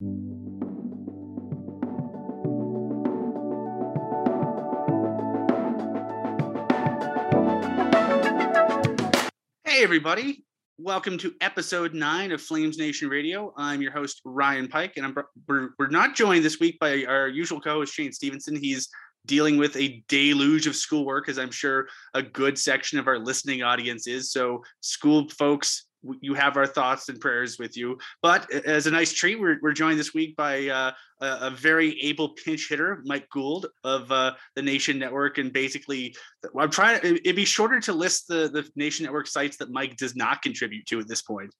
Hey, everybody. Welcome to episode nine of Flames Nation Radio. I'm your host, Ryan Pike, and I'm, we're, we're not joined this week by our usual co host, Shane Stevenson. He's dealing with a deluge of schoolwork, as I'm sure a good section of our listening audience is. So, school folks, you have our thoughts and prayers with you. But as a nice treat, we're, we're joined this week by uh, a, very able pinch hitter, Mike Gould of uh, the Nation Network. And basically, I'm trying to, it'd be shorter to list the, the Nation Network sites that Mike does not contribute to at this point.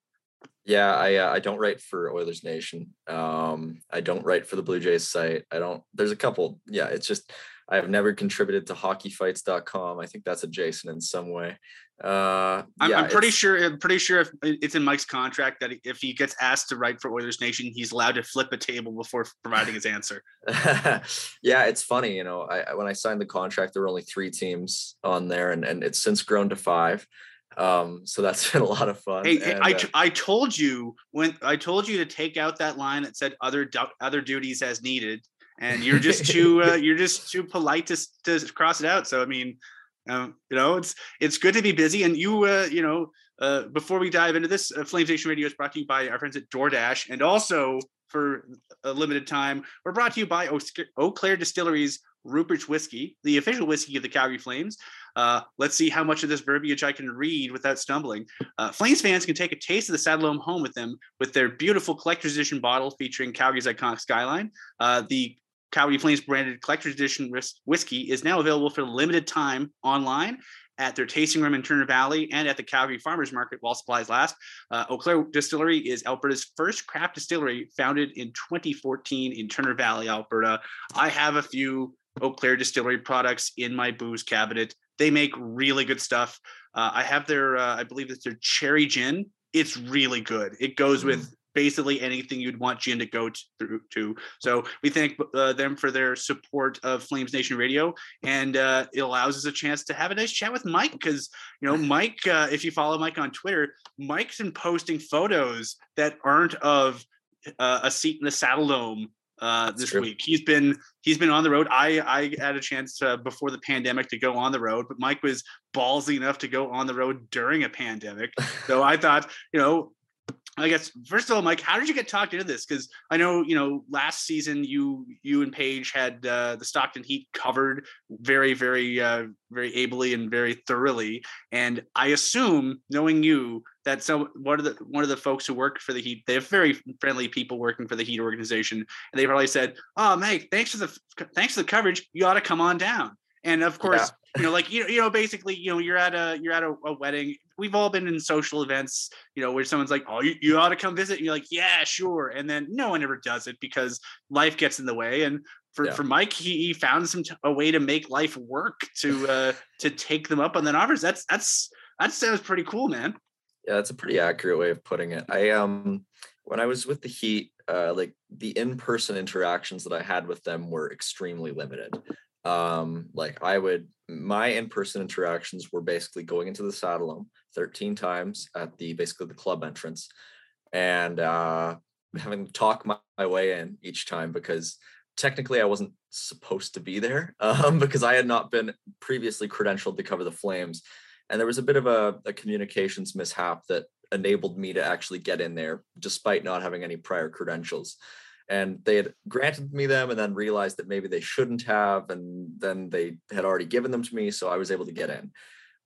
Yeah, I uh, I don't write for Oilers Nation. Um, I don't write for the Blue Jays site. I don't. There's a couple. Yeah, it's just I have never contributed to hockeyfights.com. I think that's adjacent in some way. Uh, I'm, yeah, I'm pretty sure. I'm pretty sure if it's in Mike's contract that if he gets asked to write for Oilers Nation, he's allowed to flip a table before providing his answer. yeah, it's funny. You know, I, when I signed the contract, there were only three teams on there, and and it's since grown to five. Um, so that's been a lot of fun. Hey, and, I, uh, I told you when I told you to take out that line that said other du- other duties as needed, and you're just too uh, you're just too polite to to cross it out. So I mean, um, you know, it's it's good to be busy, and you uh, you know. Uh, before we dive into this, uh, Flames Nation Radio is brought to you by our friends at DoorDash, and also for a limited time, we're brought to you by Eau Claire Distilleries Rupert's Whiskey, the official whiskey of the Calgary Flames. Uh, let's see how much of this verbiage I can read without stumbling. Uh, Flames fans can take a taste of the Saddledome home with them with their beautiful collector's edition bottle featuring Calgary's iconic skyline. Uh, the Calgary Flames branded collector's edition whiskey is now available for a limited time online at their tasting room in Turner Valley and at the Calgary Farmers Market while supplies last. Uh, Eau Claire Distillery is Alberta's first craft distillery, founded in 2014 in Turner Valley, Alberta. I have a few Eau Claire Distillery products in my booze cabinet. They make really good stuff. Uh, I have their, uh, I believe it's their cherry gin. It's really good. It goes with basically anything you'd want gin to go through to. So we thank uh, them for their support of Flames Nation Radio, and uh, it allows us a chance to have a nice chat with Mike because you know Mike. Uh, if you follow Mike on Twitter, Mike's been posting photos that aren't of uh, a seat in the Saddledome uh, this true. week. He's been he's been on the road. I I had a chance uh, before the pandemic to go on the road, but Mike was ballsy enough to go on the road during a pandemic. so I thought, you know, I guess first of all, Mike, how did you get talked into this? Because I know you know last season you you and Paige had uh, the Stockton Heat covered very very uh, very ably and very thoroughly, and I assume knowing you that so one of the one of the folks who work for the Heat, they have very friendly people working for the Heat organization, and they probably said, "Oh, Mike, thanks for the thanks for the coverage. You ought to come on down." And of course, you know, like you, you know, basically, you know, you're at a you're at a, a wedding. We've all been in social events, you know, where someone's like, "Oh, you, you ought to come visit." And you're like, "Yeah, sure," and then no one ever does it because life gets in the way. And for, Yeah. for Mike, he, he found some t- a way to make life work to uh to take them up on the offers. That's that's that sounds pretty cool, man. Yeah, that's a pretty accurate way of putting it. I um when I was with the Heat, uh like the in-person interactions that I had with them were extremely limited. Um like I would my in-person interactions were basically going into the saddle 13 times at the basically the club entrance and uh having to talk my, my way in each time because technically I wasn't supposed to be there um because I had not been previously credentialed to cover the Flames and there was a bit of a, a communications mishap that enabled me to actually get in there despite not having any prior credentials and they had granted me them and then realized that maybe they shouldn't have and then they had already given them to me so i was able to get in.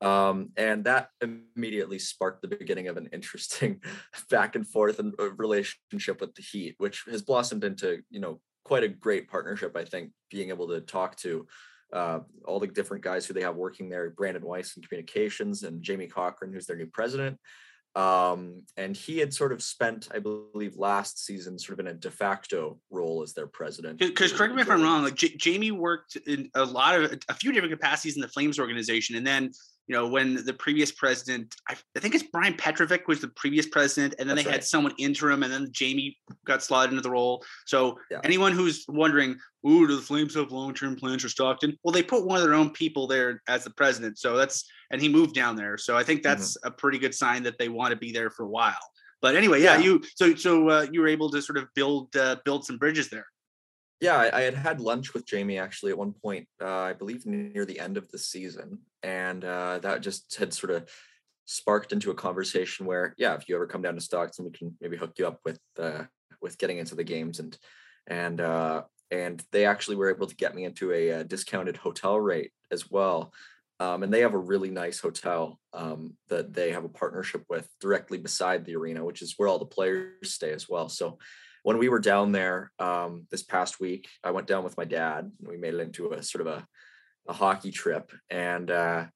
Um, and that immediately sparked the beginning of an interesting back and forth and uh, relationship with the heat which has blossomed into you know quite a great partnership i think being able to talk to uh, all the different guys who they have working there brandon weiss in communications and jamie cochran who's their new president um, and he had sort of spent, I believe, last season sort of in a de facto role as their president. Because correct me if I'm wrong, like J- Jamie worked in a lot of a few different capacities in the Flames organization, and then you know, when the previous president, I, I, think it's Brian Petrovic was the previous president, and then That's they right. had someone interim, and then Jamie got slotted into the role. So yeah. anyone who's wondering, ooh, do the Flames have long-term plans for Stockton? Well, they put one of their own people there as the president. So that's and he moved down there. So I think mm-hmm. that's mm-hmm. a pretty good sign that they want to be there for a while. But anyway, yeah, yeah. you so so uh, you were able to sort of build uh, build some bridges there yeah, I, I, had had lunch with Jamie actually at one point, uh, I believe near the end of the season, and uh, that just had sort of sparked into a conversation where, yeah, if you ever come down to Stockton, we can maybe hook you up with uh, with getting into the games and and uh, and they actually were able to get me into a, a uh, discounted hotel rate as well. Um, and they have a really nice hotel um, that they have a partnership with directly beside the arena, which is where all the players stay as well. So when we were down there um, this past week, I went down with my dad and we made it into a sort of a, a hockey trip. And uh,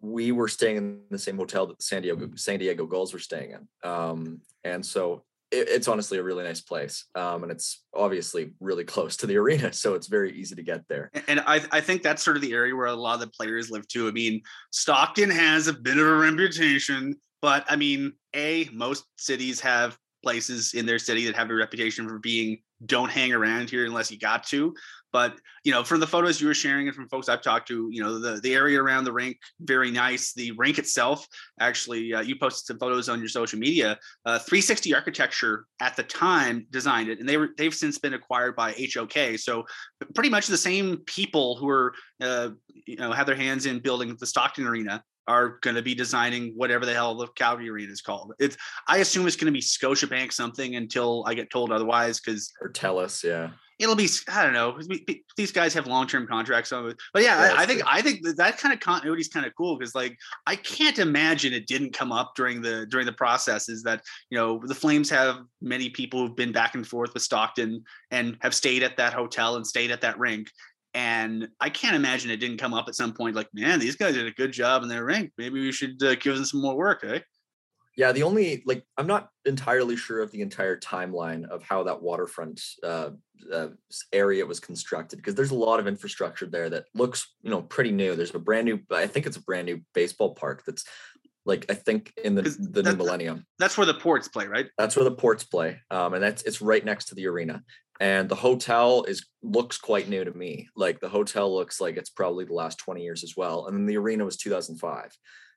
we were staying in the same hotel that the San Diego San Diego Gulls were staying in. Um, and so it, it's honestly a really nice place. Um, and it's obviously really close to the arena. So it's very easy to get there. And I, I think that's sort of the area where a lot of the players live too. I mean, Stockton has a bit of a reputation, but I mean, A, most cities have places in their city that have a reputation for being don't hang around here unless you got to. But you know, from the photos you were sharing and from folks I've talked to, you know, the the area around the rink very nice. The rink itself, actually, uh, you posted some photos on your social media. Uh, 360 Architecture at the time designed it, and they were they've since been acquired by HOK. So pretty much the same people who are uh, you know have their hands in building the Stockton Arena are going to be designing whatever the hell the Calgary Arena is called. It's I assume it's going to be Scotiabank something until I get told otherwise. Because or TELUS, yeah. It'll be I don't know. These guys have long term contracts on it, but yeah, yeah I, I, think I think that, that kind of continuity is kind of cool because like I can't imagine it didn't come up during the during the process. Is that you know the Flames have many people who've been back and forth with Stockton and have stayed at that hotel and stayed at that rink, and I can't imagine it didn't come up at some point like, man, these guys did a good job in their rank. Maybe we should uh, give them some more work, eh? Yeah, the only like I'm not entirely sure of the entire timeline of how that waterfront uh, uh, area was constructed because there's a lot of infrastructure there that looks you know pretty new. There's a brand new, I think it's a brand new baseball park that's like I think in the the new millennium. That's where the ports play, right? That's where the ports play, um, and that's it's right next to the arena. And the hotel is looks quite new to me. Like the hotel looks like it's probably the last 20 years as well and then the arena was 2005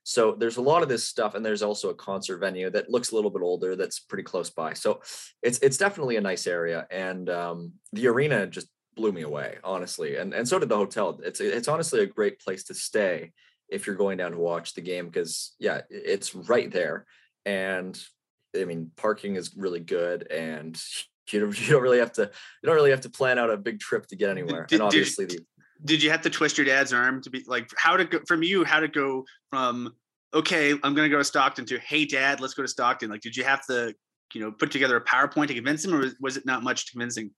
so there's a lot of this stuff and there's also a concert venue that looks a little bit older that's pretty close by. So it's it's definitely a nice area and um, the arena just blew me away honestly and and so did the hotel. It's it's honestly a great place to stay if you're going down to watch the game because yeah it's right there and I mean, parking is really good, and you don't, you don't really have to you don't really have to plan out a big trip to get anywhere. Did, and obviously did, the did you have to twist your dad's arm to be like how to go from you how to go from okay i'm going to go to stockton to hey dad let's go to stockton like did you have to you know put together a powerpoint to convince him or was it not much convincing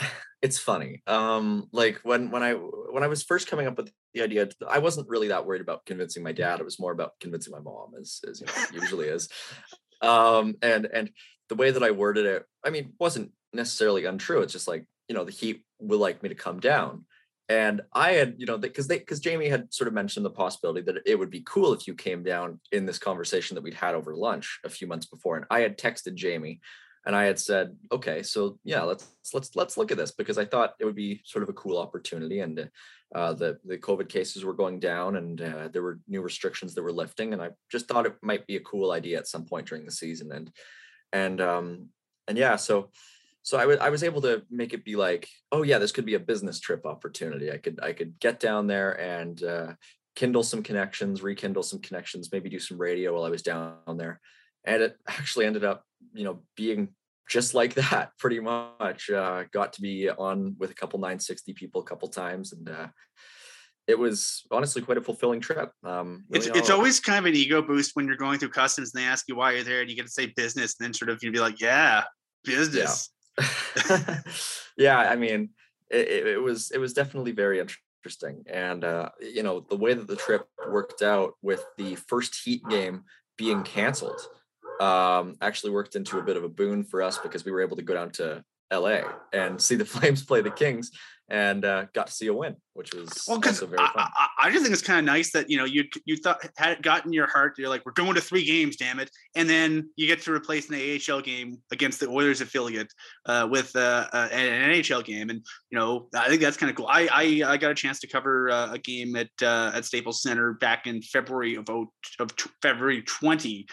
it's funny um like when when i when i was first coming up with the idea i wasn't really that worried about convincing my dad it was more about convincing my mom as, as you know usually is um and and the way that I worded it, I mean, wasn't necessarily untrue. It's just like, you know, the Heat would like me to come down. And I had, you know, because they, because Jamie had sort of mentioned the possibility that it would be cool if you came down in this conversation that we'd had over lunch a few months before. And I had texted Jamie and I had said, okay, so yeah, let's let's let's look at this because I thought it would be sort of a cool opportunity. And uh, the the COVID cases were going down, and uh, there were new restrictions that were lifting, and I just thought it might be a cool idea at some point during the season. And and um and yeah so so I was able to make it be like oh yeah this could be a business trip opportunity i could i could get down there and uh, kindle some connections, rekindle some connections, maybe do some radio while I was down there. And it actually ended up, you know, being just like that pretty much. Uh, got to be on with a couple 960 people a couple times and uh, it was honestly quite a fulfilling trip. Um, really it's it's always kind of an ego boost when you're going through customs and they ask you why you're there and you get to say business and then sort of you'd be like, yeah, business. Yeah, yeah I mean, it, it, was it was definitely very interesting, and uh, you know the way that the trip worked out with the first heat game being canceled um, actually worked into a bit of a boon for us because we were able to go down to LA and see the Flames play the Kings and uh, got to see a win, which was well, also very fun. I, I, I, just think it's kind of nice that you know you you thought had gotten your heart. You're like, we're going to three games, damn it, and then you get to replace an AHL game against the Oilers affiliate uh, with uh, uh an NHL game, and you know I think that's kind of cool. I, I, I got a chance to cover uh, a game at uh, at Staples Center back in February of of February 20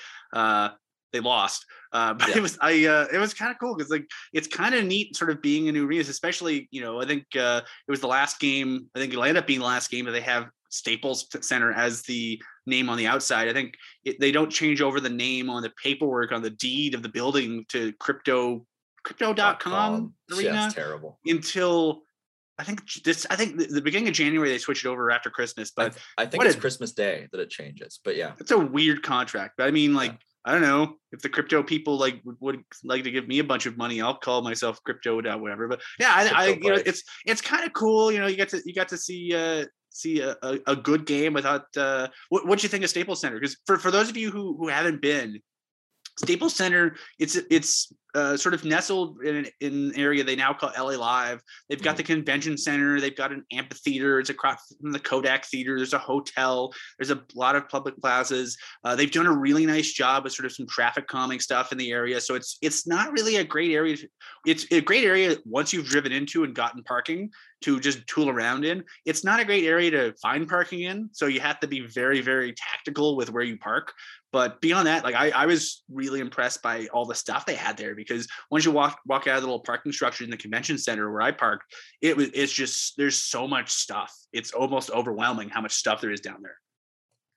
they lost. Uh, but yeah. it was I uh, it was kind of cool because like it's kind of neat sort of being in new arenas, especially you know I think uh, it was the last game. I think it'll end up being the last game that they have Staples Center as the name on the outside. I think it, they don't change over the name on the paperwork on the deed of the building to crypto crypto.com arena. That's terrible. Until I think this. I think the, beginning of January they switched it over after Christmas, but I, I think it's a, Christmas Day that it changes. But yeah, it's a weird contract. But I mean, like I don't know if the crypto people like would like to give me a bunch of money. I'll call myself crypto whatever. But yeah, I, I you know it's it's kind of cool. You know, you get to you got to see uh see a, a, a good game without uh what what you think of Staples Center? Because for for those of you who who haven't been, Staples Center, it's it's uh, sort of nestled in an, in an area they now call LA Live. They've got mm-hmm. the convention center, they've got an amphitheater. It's across from the Kodak Theater. There's a hotel. There's a lot of public plazas. Uh, they've done a really nice job with sort of some traffic calming stuff in the area. So it's it's not really a great area. It's a great area once you've driven into and gotten parking to just tool around in. It's not a great area to find parking in. So you have to be very very tactical with where you park. But beyond that, like I, I was really impressed by all the stuff they had there because once you walk walk out of the little parking structure in the convention center where I parked, it was it's just there's so much stuff. It's almost overwhelming how much stuff there is down there.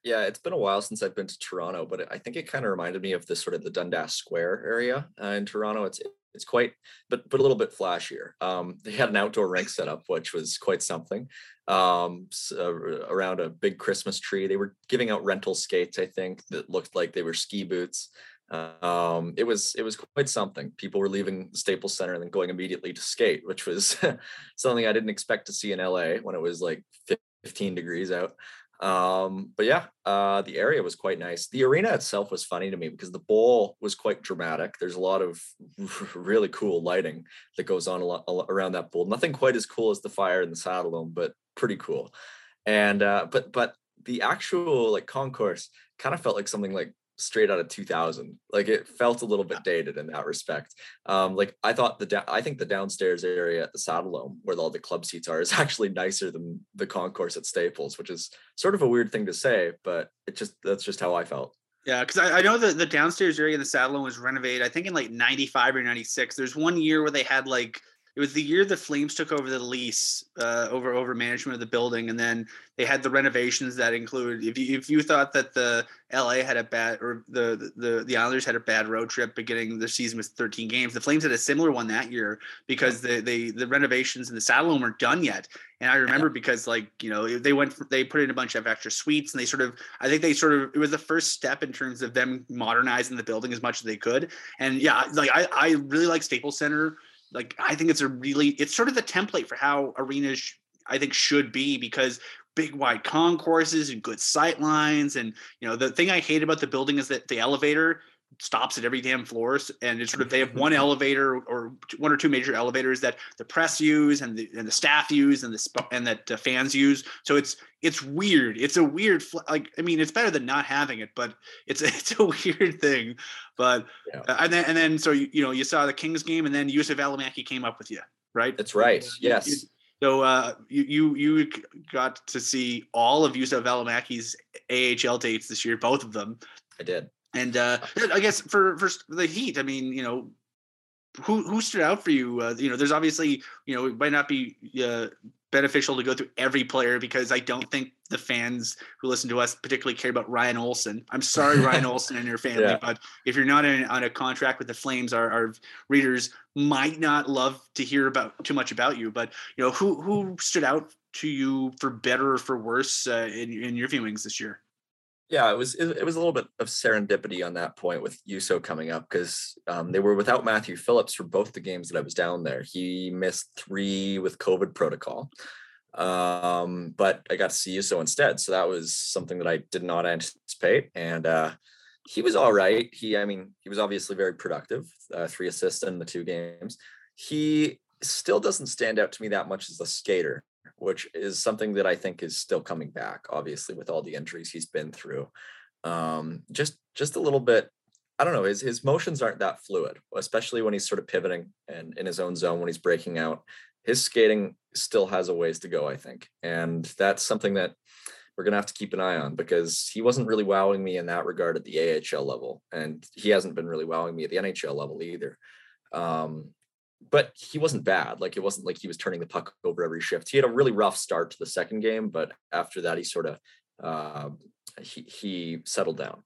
Yeah, it's been a while since I've been to Toronto, but I think it kind of reminded me of the sort of the Dundas Square area uh, in Toronto. It's it's quite, but but a little bit flashier. Um, they had an outdoor rink set up, which was quite something. Um, so around a big Christmas tree, they were giving out rental skates. I think that looked like they were ski boots. Um, it was it was quite something. People were leaving Staples Center and then going immediately to skate, which was something I didn't expect to see in LA when it was like 15 degrees out. Um, but yeah, uh, the area was quite nice. The arena itself was funny to me because the bowl was quite dramatic. There's a lot of really cool lighting that goes on a lot, around that bowl. Nothing quite as cool as the fire in the Saddledome, but pretty cool. And uh, but but the actual like concourse kind of felt like something like straight out of 2000 like it felt a little bit dated in that respect um like i thought the da- i think the downstairs area at the saddledome where all the club seats are is actually nicer than the concourse at staples which is sort of a weird thing to say but it just that's just how i felt yeah, because I, I, know that the downstairs area in the Saddledome was renovated. I think in like '95 or '96. There's one year where they had like it was the year the Flames took over the lease uh, over over management of the building, and then they had the renovations that include. If you if you thought that the LA had a bad or the the the Islanders had a bad road trip beginning the season with 13 games, the Flames had a similar one that year because the the the renovations in the Saddledome weren't done yet. And I remember because like you know they went they put in a bunch of extra suites and they sort of I think they sort of it was the first step in terms of them modernizing the building as much as they could. And yeah, like I I really like Staples Center like I think it's a really it's sort of the template for how arenas I think should be because big wide concourses and good sight lines and you know the thing I hate about the building is that the elevator stops at every damn floors and it's sort of they have one elevator or one or two major elevators that the press use and the and the staff use and the and that the fans use. So it's it's weird. It's a weird like i mean it's better than not having it but it's it's a weird thing. But yeah. uh, and then and then so you, you know you saw the kings game and then Juuso Valimaki came up with you right? That's right. Yes. You, so uh, you you you got to see all of Juuso Valimaki's AHL dates this year, both of them. I did. And uh, I guess for for the Heat, I mean, you know, who who stood out for you? Uh, you know, there's obviously you know it might not be uh, beneficial to go through every player because I don't think the fans who listen to us particularly care about Ryan Olson. I'm sorry, Ryan Olson and your family, yeah. but if you're not in, on a contract with the Flames, our, our readers might not love to hear about too much about you. But you know, who who stood out to you for better or for worse uh, in in your viewings this year? Yeah, it was it, it was a little bit of serendipity on that point with Juuso coming up because um, they were without Matthew Phillips for both the games that I was down there. He missed three with COVID protocol, um, but I got to see Juuso instead, so that was something that I did not anticipate, and uh, he was all right. He, I mean, he was obviously very productive, uh, three assists in the two games. He still doesn't stand out to me that much as a skater which is something that I think is still coming back, obviously, with all the injuries he's been through. Um, just just a little bit, I don't know, his his motions aren't that fluid, especially when he's sort of pivoting and in his own zone when he's breaking out. His skating still has a ways to go, I think. And that's something that we're gonna have to keep an eye on because he wasn't really wowing me in that regard at the AHL level. And he hasn't been really wowing me at the NHL level either. Um, but he wasn't bad. Like it wasn't like he was turning the puck over every shift. He had a really rough start to the second game, but after that, he sort of uh, he he settled down.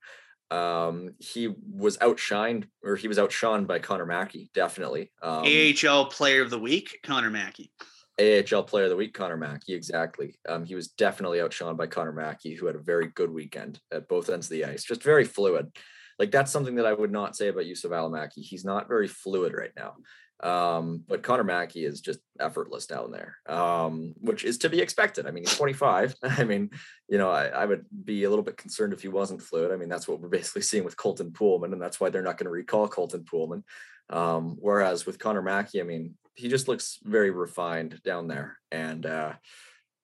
Um, he was outshined, or he was outshone by Connor Mackey, definitely. Um, AHL Player of the Week, Connor Mackey. AHL Player of the Week, Connor Mackey, exactly. Um, he was definitely outshone by Connor Mackey, who had a very good weekend at both ends of the ice, just very fluid. Like that's something that I would not say about Juuso Valimaki. He's not very fluid right now. Um, but Connor Mackey is just effortless down there, um, which is to be expected. I mean, he's 25. I mean, you know, I, I, would be a little bit concerned if he wasn't fluid. I mean, that's what we're basically seeing with Colton Poolman, and that's why they're not going to recall Colton Poolman. Um, whereas with Connor Mackey, I mean, he just looks very refined down there, and uh,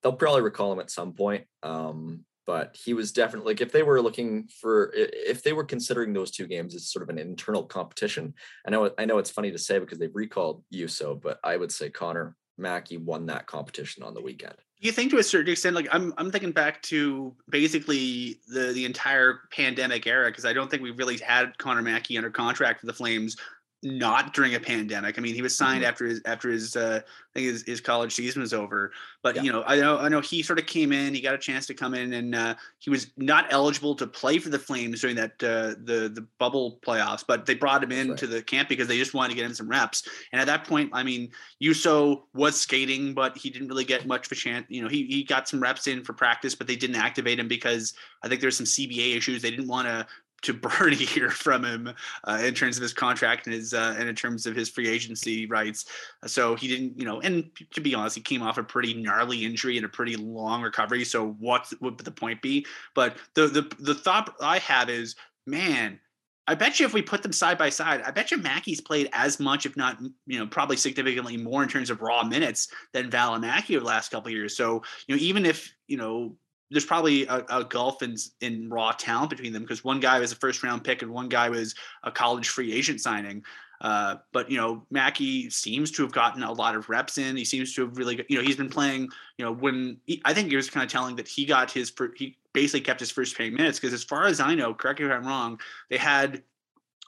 they'll probably recall him at some point. Um, but he was definitely like if they were looking for if they were considering those two games as sort of an internal competition. I know I know it's funny to say because they've recalled Juuso, but I would say Connor Mackey won that competition on the weekend. You think to a certain extent, like I'm, I'm thinking back to basically the the entire pandemic era because I don't think we've really had Connor Mackey under contract for the Flames not during a pandemic. I mean, he was signed mm-hmm. after his after his uh, I think his, his college season was over. But yeah. you know, I know I know he sort of came in. He got a chance to come in, and uh, he was not eligible to play for the Flames during that uh, the the bubble playoffs. But they brought him into right. the camp because they just wanted to get him some reps. And at that point, I mean, Juuso was skating, but he didn't really get much of a chance. You know, he he got some reps in for practice, but they didn't activate him because I think there's some CBA issues. They didn't want to to Bernie year from him uh, in terms of his contract and his uh, and in terms of his free agency rights. So he didn't, you know, and to be honest, he came off a pretty gnarly injury and a pretty long recovery. So what would the point be? But the the the thought I have is, man. I bet you if we put them side by side, I bet you Mackey's played as much, if not, you know, probably significantly more in terms of raw minutes than Valimaki over the last couple years. So, you know, even if, you know, there's probably a, a gulf in in raw talent between them because one guy was a first round pick and one guy was a college free agent signing. Uh, but you know, Mackey seems to have gotten a lot of reps in. He seems to have really, you know, he's been playing. You know, when he, I think he was kind of telling that he got his, he basically kept his first paying minutes because, as far as I know, correct me if I'm wrong, they had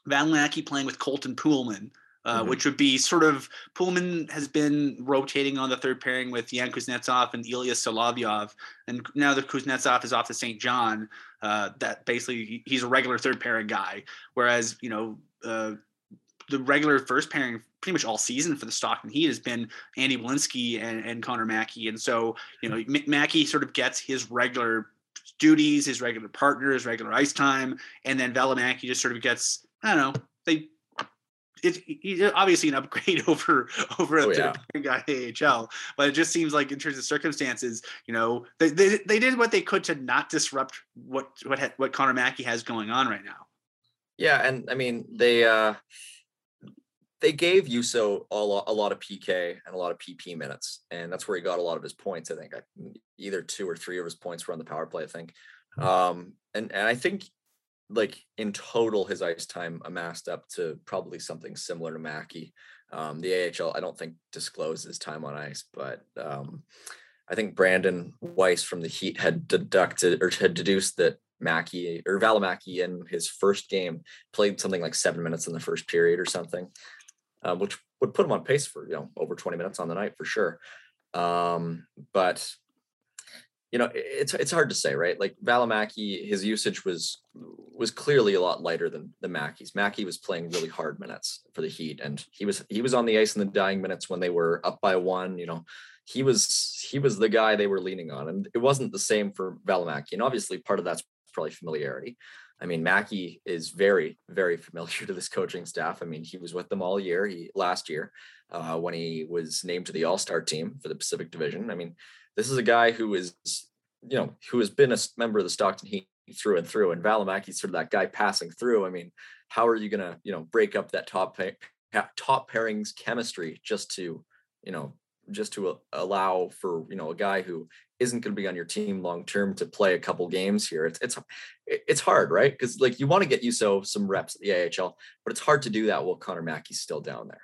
Valimaki playing with Colton Poolman, uh, mm-hmm. which would be sort of Poolman has been rotating on the third pairing with Yan Kuznetsov and Ilya Solovyov, and now that Kuznetsov is off to St. John, uh, that basically he's a regular third pairing guy, whereas you know uh, the regular first pairing pretty much all season for the Stockton Heat has been Andy Welinski and, and Connor Mackey, and so you know M- Mackey sort of gets his regular duties, his regular partner, his regular ice time, and then Valimaki just sort of gets I don't know they it's he's obviously an upgrade over over oh, yeah. guy AHL, but it just seems like in terms of circumstances, you know, they, they they did what they could to not disrupt what what what Connor Mackey has going on right now. Yeah, and I mean they uh they gave Juuso a lot, a lot of PK and a lot of PP minutes, and that's where he got a lot of his points. I think I, either two or three of his points were on the power play. I think, um, and and I think like in total, his ice time amassed up to probably something similar to Mackey. Um, the AHL, I don't think discloses time on ice, but um, I think Brandon Weiss from the Heat had deducted or had deduced that Mackey or Valimaki in his first game played something like seven minutes in the first period or something. uh, which would put him on pace for you know over 20 minutes on the night for sure. Um, but you know, it's it's hard to say, right? Like Valimaki, his usage was was clearly a lot lighter than the Mackey's. Mackey was playing really hard minutes for the Heat, and he was he was on the ice in the dying minutes when they were up by one. You know, he was he was the guy they were leaning on, and it wasn't the same for Valimaki. And obviously, part of that's probably familiarity. I mean, Mackey is very, very familiar to this coaching staff. I mean, he was with them all year. He last year uh, when he was named to the All Star team for the Pacific Division. I mean, this is a guy who is, you know, who has been a member of the Stockton Heat through and through. And Valimaki's sort of that guy passing through. I mean, how are you gonna, you know, break up that top top pairings chemistry just to, you know, just to allow for you know a guy who isn't going to be on your team long term to play a couple games here. It's it's it's hard, right? Because like you want to get Juuso some reps at the AHL, but it's hard to do that while Connor Mackey's still down there.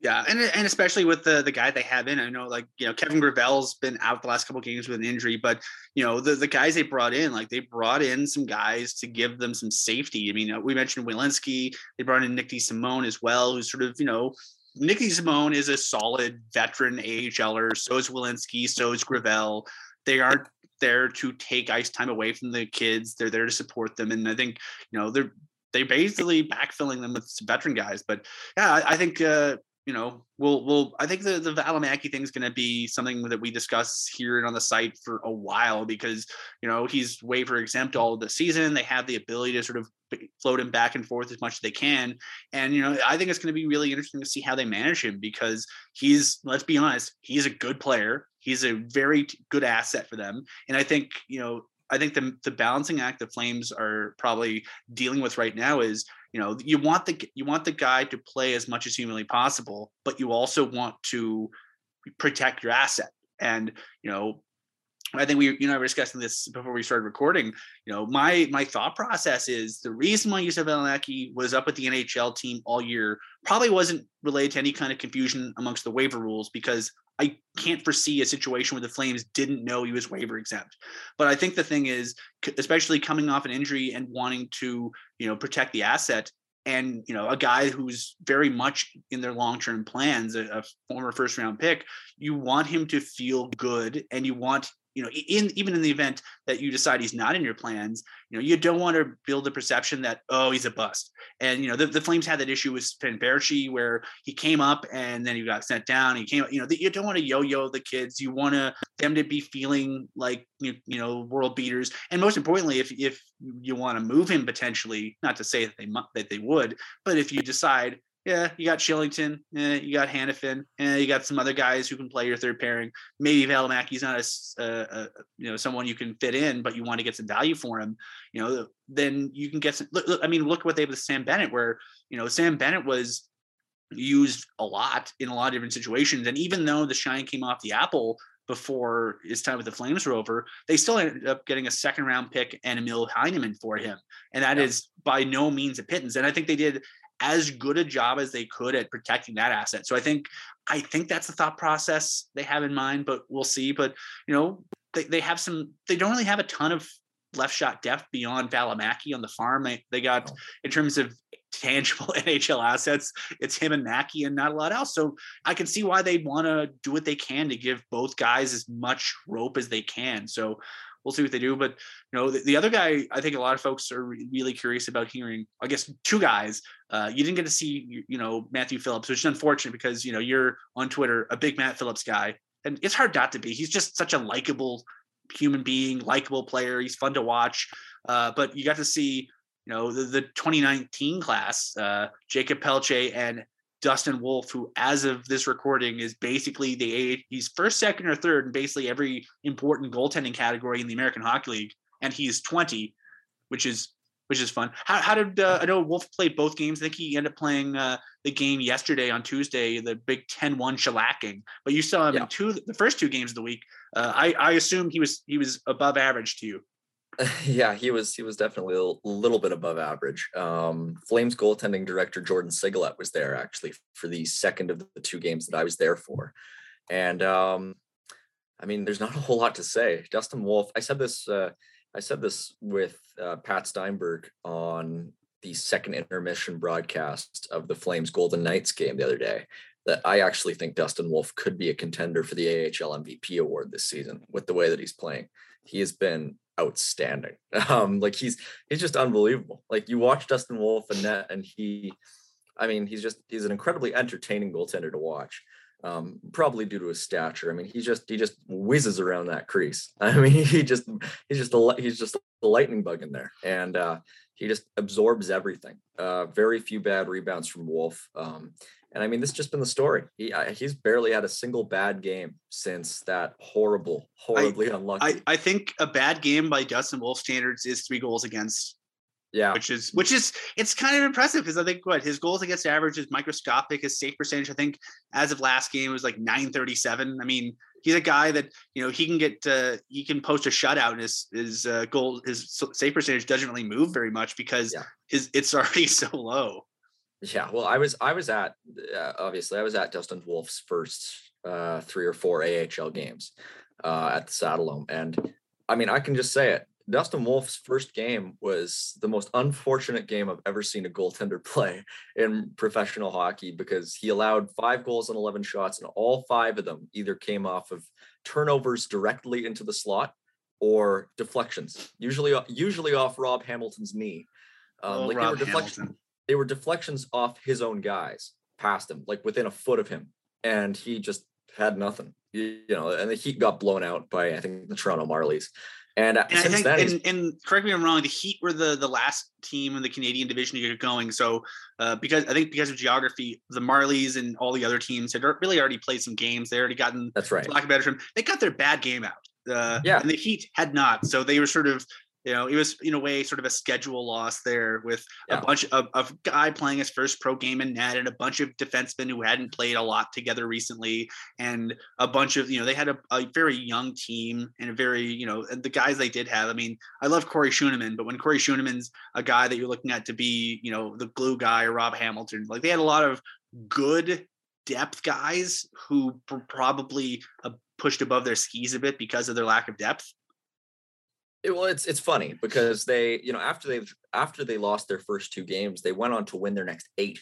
Yeah, and and especially with the the guy they have in, I know like you know Kevin Gravel's been out the last couple games with an injury, but you know the the guys they brought in, like they brought in some guys to give them some safety. I mean, uh, we mentioned Welinski, they brought in Nick DeSimone as well, who's sort of you know Nick DeSimone is a solid veteran AHLer. So is Welinski. So is Gravel. They aren't there to take ice time away from the kids. They're there to support them, and I think you know they're they're basically backfilling them with some veteran guys. But yeah, I, I think uh, you know, we'll we'll I think the the Valimaki thing is going to be something that we discuss here and on the site for a while because you know he's waiver exempt all of the season. They have the ability to sort of float him back and forth as much as they can, and you know I think it's going to be really interesting to see how they manage him because he's let's be honest, he's a good player. He's a very good asset for them, and I think you know I think the the balancing act the Flames are probably dealing with right now is you know you want the you want the guy to play as much as humanly possible but you also want to protect your asset. And you know I think we, you know, I were discussing this before we started recording. You know, my my thought process is the reason why Juuso Valimaki was up with the NHL team all year probably wasn't related to any kind of confusion amongst the waiver rules because I can't foresee a situation where the Flames didn't know he was waiver exempt. But I think the thing is, especially coming off an injury and wanting to, you know, protect the asset, and you know, a guy who's very much in their long-term plans, a, a former first-round pick, you want him to feel good, and you want you know, in even in the event that you decide he's not in your plans, you know, you don't want to build a perception that oh he's a bust. And you know, the, the Flames had that issue with Sven Baertschi where he came up and then he got sent down. He came, you know, the, you don't want to yo-yo the kids. You want to them to be feeling like you, you know world beaters. And most importantly, if if you want to move him potentially, not to say that they that they would, but if you decide yeah, you got Kylington, yeah, you got Hanifin, and eh, you got some other guys who can play your third pairing. Maybe Valimaki's not a, a, a, you know someone you can fit in, but you want to get some value for him. You know, then you can get some. Look, look, I mean, look what they did with Sam Bennett, where you know Sam Bennett was used a lot in a lot of different situations, and even though the shine came off the apple before his time with the Flames were over, they still ended up getting a second round pick and Emil Heineman for him. And that yeah. is by no means a pittance. And I think they did as good a job as they could at protecting that asset. So I think I think that's the thought process they have in mind, but we'll see. But you know, they, they have some they don't really have a ton of left shot depth beyond Valimaki on the farm. They they got in terms of tangible NHL assets, it's him and Mackey and not a lot else. So I can see why they want to do what they can to give both guys as much rope as they can. So we'll see what they do. But you know, the, the, other guy, I think a lot of folks are really curious about hearing. I guess two guys. Uh, you didn't get to see, you know, Matthew Phillips, which is unfortunate because you know you're on Twitter a big Matt Phillips guy, and it's hard not to be. He's just such a likable human being, likable player. He's fun to watch. Uh, but you got to see, you know, the, the 2019 class, uh, Jakob Pelletier and Dustin Wolf, who as of this recording is basically the age he's first, second, or third in basically every important goaltending category in the American Hockey League, and he's 20, which is which is fun. How, how did uh, I know Wolf played both games? I think he ended up playing uh, the game yesterday on Tuesday, the big 10-1 shellacking. But you saw him yeah. in two the first two games of the week. Uh, I I assume he was he was above average to you. Yeah, he was he was definitely a little bit above average. Um, Flames goaltending director Jordan Sigalet was there actually for the second of the two games that I was there for, and um, I mean, there's not a whole lot to say. Dustin Wolf, I said this uh, I said this with uh, Pat Steinberg on the second intermission broadcast of the Flames Golden Knights game the other day that I actually think Dustin Wolf could be a contender for the AHL MVP award this season with the way that he's playing. He has been outstanding. Um, like he's he's just unbelievable. Like you watch Dustin Wolf and net, and he, I mean, he's just he's an incredibly entertaining goaltender to watch. Um, probably due to his stature. I mean, he just he just whizzes around that crease. I mean, he just he's just a he's just a lightning bug in there, and uh, he just absorbs everything. Uh, very few bad rebounds from Wolf. Um, and I mean, this has just been the story. He he's barely had a single bad game since that horrible, horribly I, unlucky. I, I think a bad game by Dustin Wolf standards is three goals against. Yeah, which is which is it's kind of impressive because I think what his goals against average is microscopic. His save percentage, I think, as of last game was like 937. I mean, he's a guy that you know he can get uh, he can post a shutout and his his uh, goal his save percentage doesn't really move very much because yeah. his it's already so low. Yeah, well, I was I was at uh, obviously I was at Dustin Wolf's first uh, three or four AHL games uh, at the Saddledome, and I mean I can just say it. Dustin Wolf's first game was the most unfortunate game I've ever seen a goaltender play in professional hockey because he allowed five goals and 11 shots, and all five of them either came off of turnovers directly into the slot or deflections, usually usually off Rob Hamilton's knee. Um, oh, like Rob they were deflections they were deflections off his own guys past him, like within a foot of him, and he just had nothing. You, you know, and the Heat got blown out by I think the Toronto Marlies. And, uh, and I think, and, and, correct me if I'm wrong, the Heat were the the last team in the Canadian division to get going. So uh, because I think because of geography, the Marlies and all the other teams had really already played some games. They already gotten that's right. Lack of better term, they got their bad game out. Uh, yeah, and the Heat had not. So they were sort of you know, it was in a way sort of a schedule loss there with yeah. a bunch of, of guy playing his first pro game in net and a bunch of defensemen who hadn't played a lot together recently and a bunch of, you know, they had a, a very young team and a very, you know, the guys they did have. I mean, I love Corey Schueneman, but when Corey Schueneman's a guy that you're looking at to be, you know, the glue guy or Rob Hamilton, like they had a lot of good depth guys who probably uh, pushed above their skis a bit because of their lack of depth it, well, it's it's funny because they, you know, after they after they lost their first two games, they went on to win their next eight,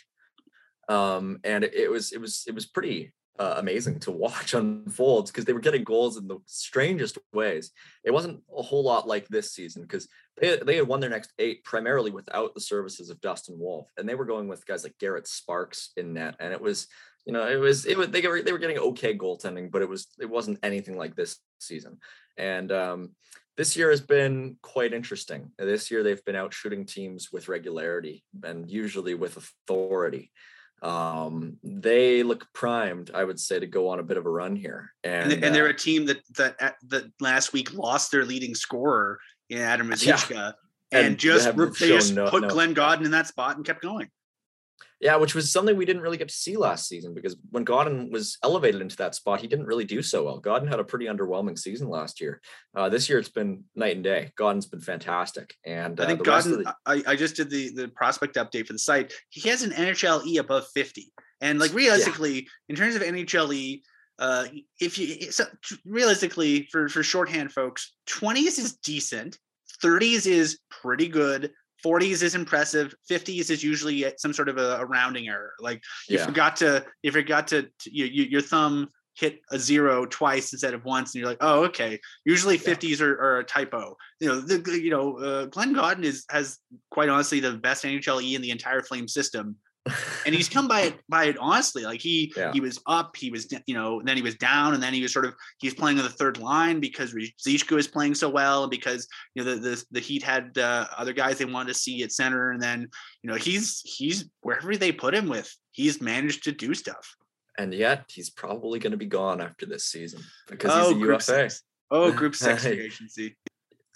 um, and it, it was it was it was pretty uh, amazing to watch unfold because they were getting goals in the strangest ways. It wasn't a whole lot like this season because they, they had won their next eight primarily without the services of Dustin Wolf, and they were going with guys like Garrett Sparks in net, and it was you know it was it was they were they were getting okay goaltending, but it was it wasn't anything like this season, and um, this year has been quite interesting. This year they've been out shooting teams with regularity and usually with authority. Um, they look primed, I would say, to go on a bit of a run here. And, and, they're uh, a team that that that last week lost their leading scorer in Adam Ruzicka, yeah. and, and, just they, they just no, put no. Glenn Gawdin in that spot and kept going. Yeah, which was something we didn't really get to see last season because when Gawdin was elevated into that spot, he didn't really do so well. Gawdin had a pretty underwhelming season last year. Uh, this year, it's been night and day. Gawdin's been fantastic, and uh, I think Gawdin. The... I, I just did the the prospect update for the site. He has an NHLE above fifty, and like realistically, yeah. in terms of NHLE, uh, if you so realistically for for shorthand folks, twenties is decent, thirties is pretty good, 40s is impressive 50s is usually some sort of a, a rounding error. Like you yeah. forgot to if you forgot to, to you, you, your thumb hit a zero twice instead of once and you're like oh okay. Usually 50s are, are, a typo. You know the you know uh, glenn gawdin is has quite honestly the best nhle in the entire flame system and he's come by it by it honestly. Like he yeah. he was up, he was you know, then he was down, and then he was sort of he's playing on the third line because Zichka was playing so well, and because you know the the, the Heat had uh, other guys they wanted to see at center, and then you know he's he's wherever they put him with, he's managed to do stuff. And yet he's probably going to be gone after this season because oh, he's a UFA. Six. Oh, group six agency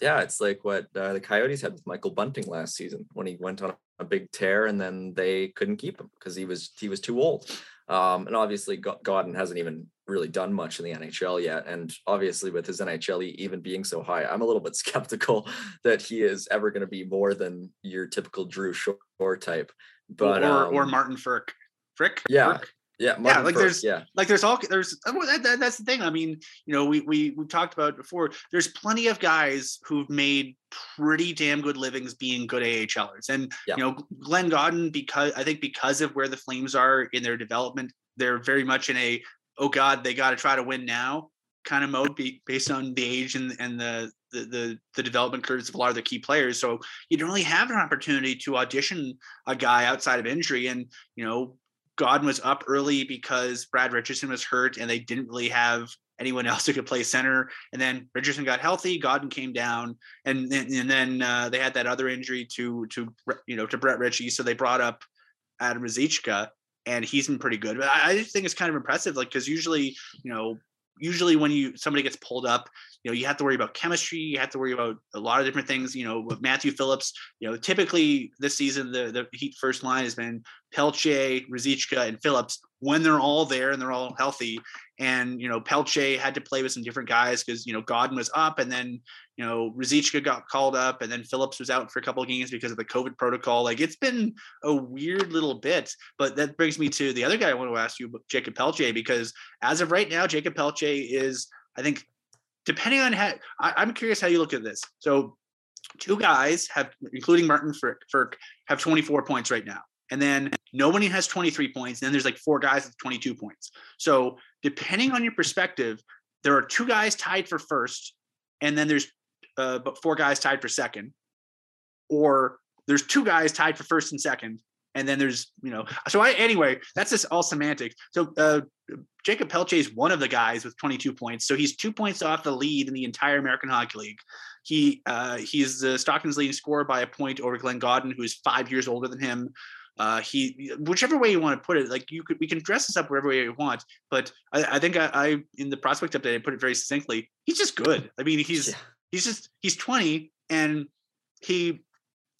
yeah, it's like what uh, the Coyotes had with Michael Bunting last season when he went on a big tear and then they couldn't keep him because he was he was too old. Um, and obviously, Gawdin hasn't even really done much in the NHL yet. And obviously, with his NHLE being so high, I'm a little bit skeptical that he is ever going to be more than your typical Drew Shore type. But or um, or Martin Frk. Frick. Yeah. Frick? Yeah, yeah, like there's yeah, like there's all there's oh, that, that, that's the thing. I mean, you know, we we we talked about before. There's plenty of guys who've made pretty damn good livings being good AHLers, and Yeah. you know, Glenn Gawdin because I think because of where the Flames are in their development, they're very much in a oh god, they got to try to win now kind of mode, be, based on the age and and the the, the the development curves of a lot of the key players. So you don't really have an opportunity to audition a guy outside of injury. And you know, Gawdin was up early because Brad Richardson was hurt, and they didn't really have anyone else who could play center. And then Richardson got healthy, Gawdin came down, and then and then uh, they had that other injury to to you know to Brett Ritchie, so they brought up Adam Ruzicka, and he's been pretty good. But I, I think it's kind of impressive, like because usually you know usually when you somebody gets pulled up you know you have to worry about chemistry you have to worry about a lot of different things you know with matthew phillips you know typically this season the the heat first line has been pelche Ruzicka, and phillips. When they're all there and they're all healthy and you know pelche had to play with some different guys because you know gawdin was up and then you know Ruzicka got called up and then phillips was out for a couple of games because of the covid protocol like it's been a weird little bit but that brings me to the other guy i want to ask you jacob pelche because as of right now jacob pelche is i think depending on how I, I'm curious how you look at this. So two guys have, including Martin Frk, have 24 points right now. And then nobody has 23 points. And then there's like four guys with 22 points. So depending on your perspective, there are two guys tied for first, and then there's uh, but four guys tied for second, or there's two guys tied for first and second, and then there's you know. So I anyway, that's just all semantics. So uh, Jacob Pelche is one of the guys with 22 points, so he's two points off the lead in the entire American Hockey League. He uh, he's the Stockton's leading scorer by a point over Glenn Gawdin, who is five years older than him. Uh, he whichever way you want to put it, like you could we can dress this up whatever way you want, but I, I think I, I in the prospect update I put it very succinctly. He's just good. I mean, he's Yeah. he's just he's 20 and he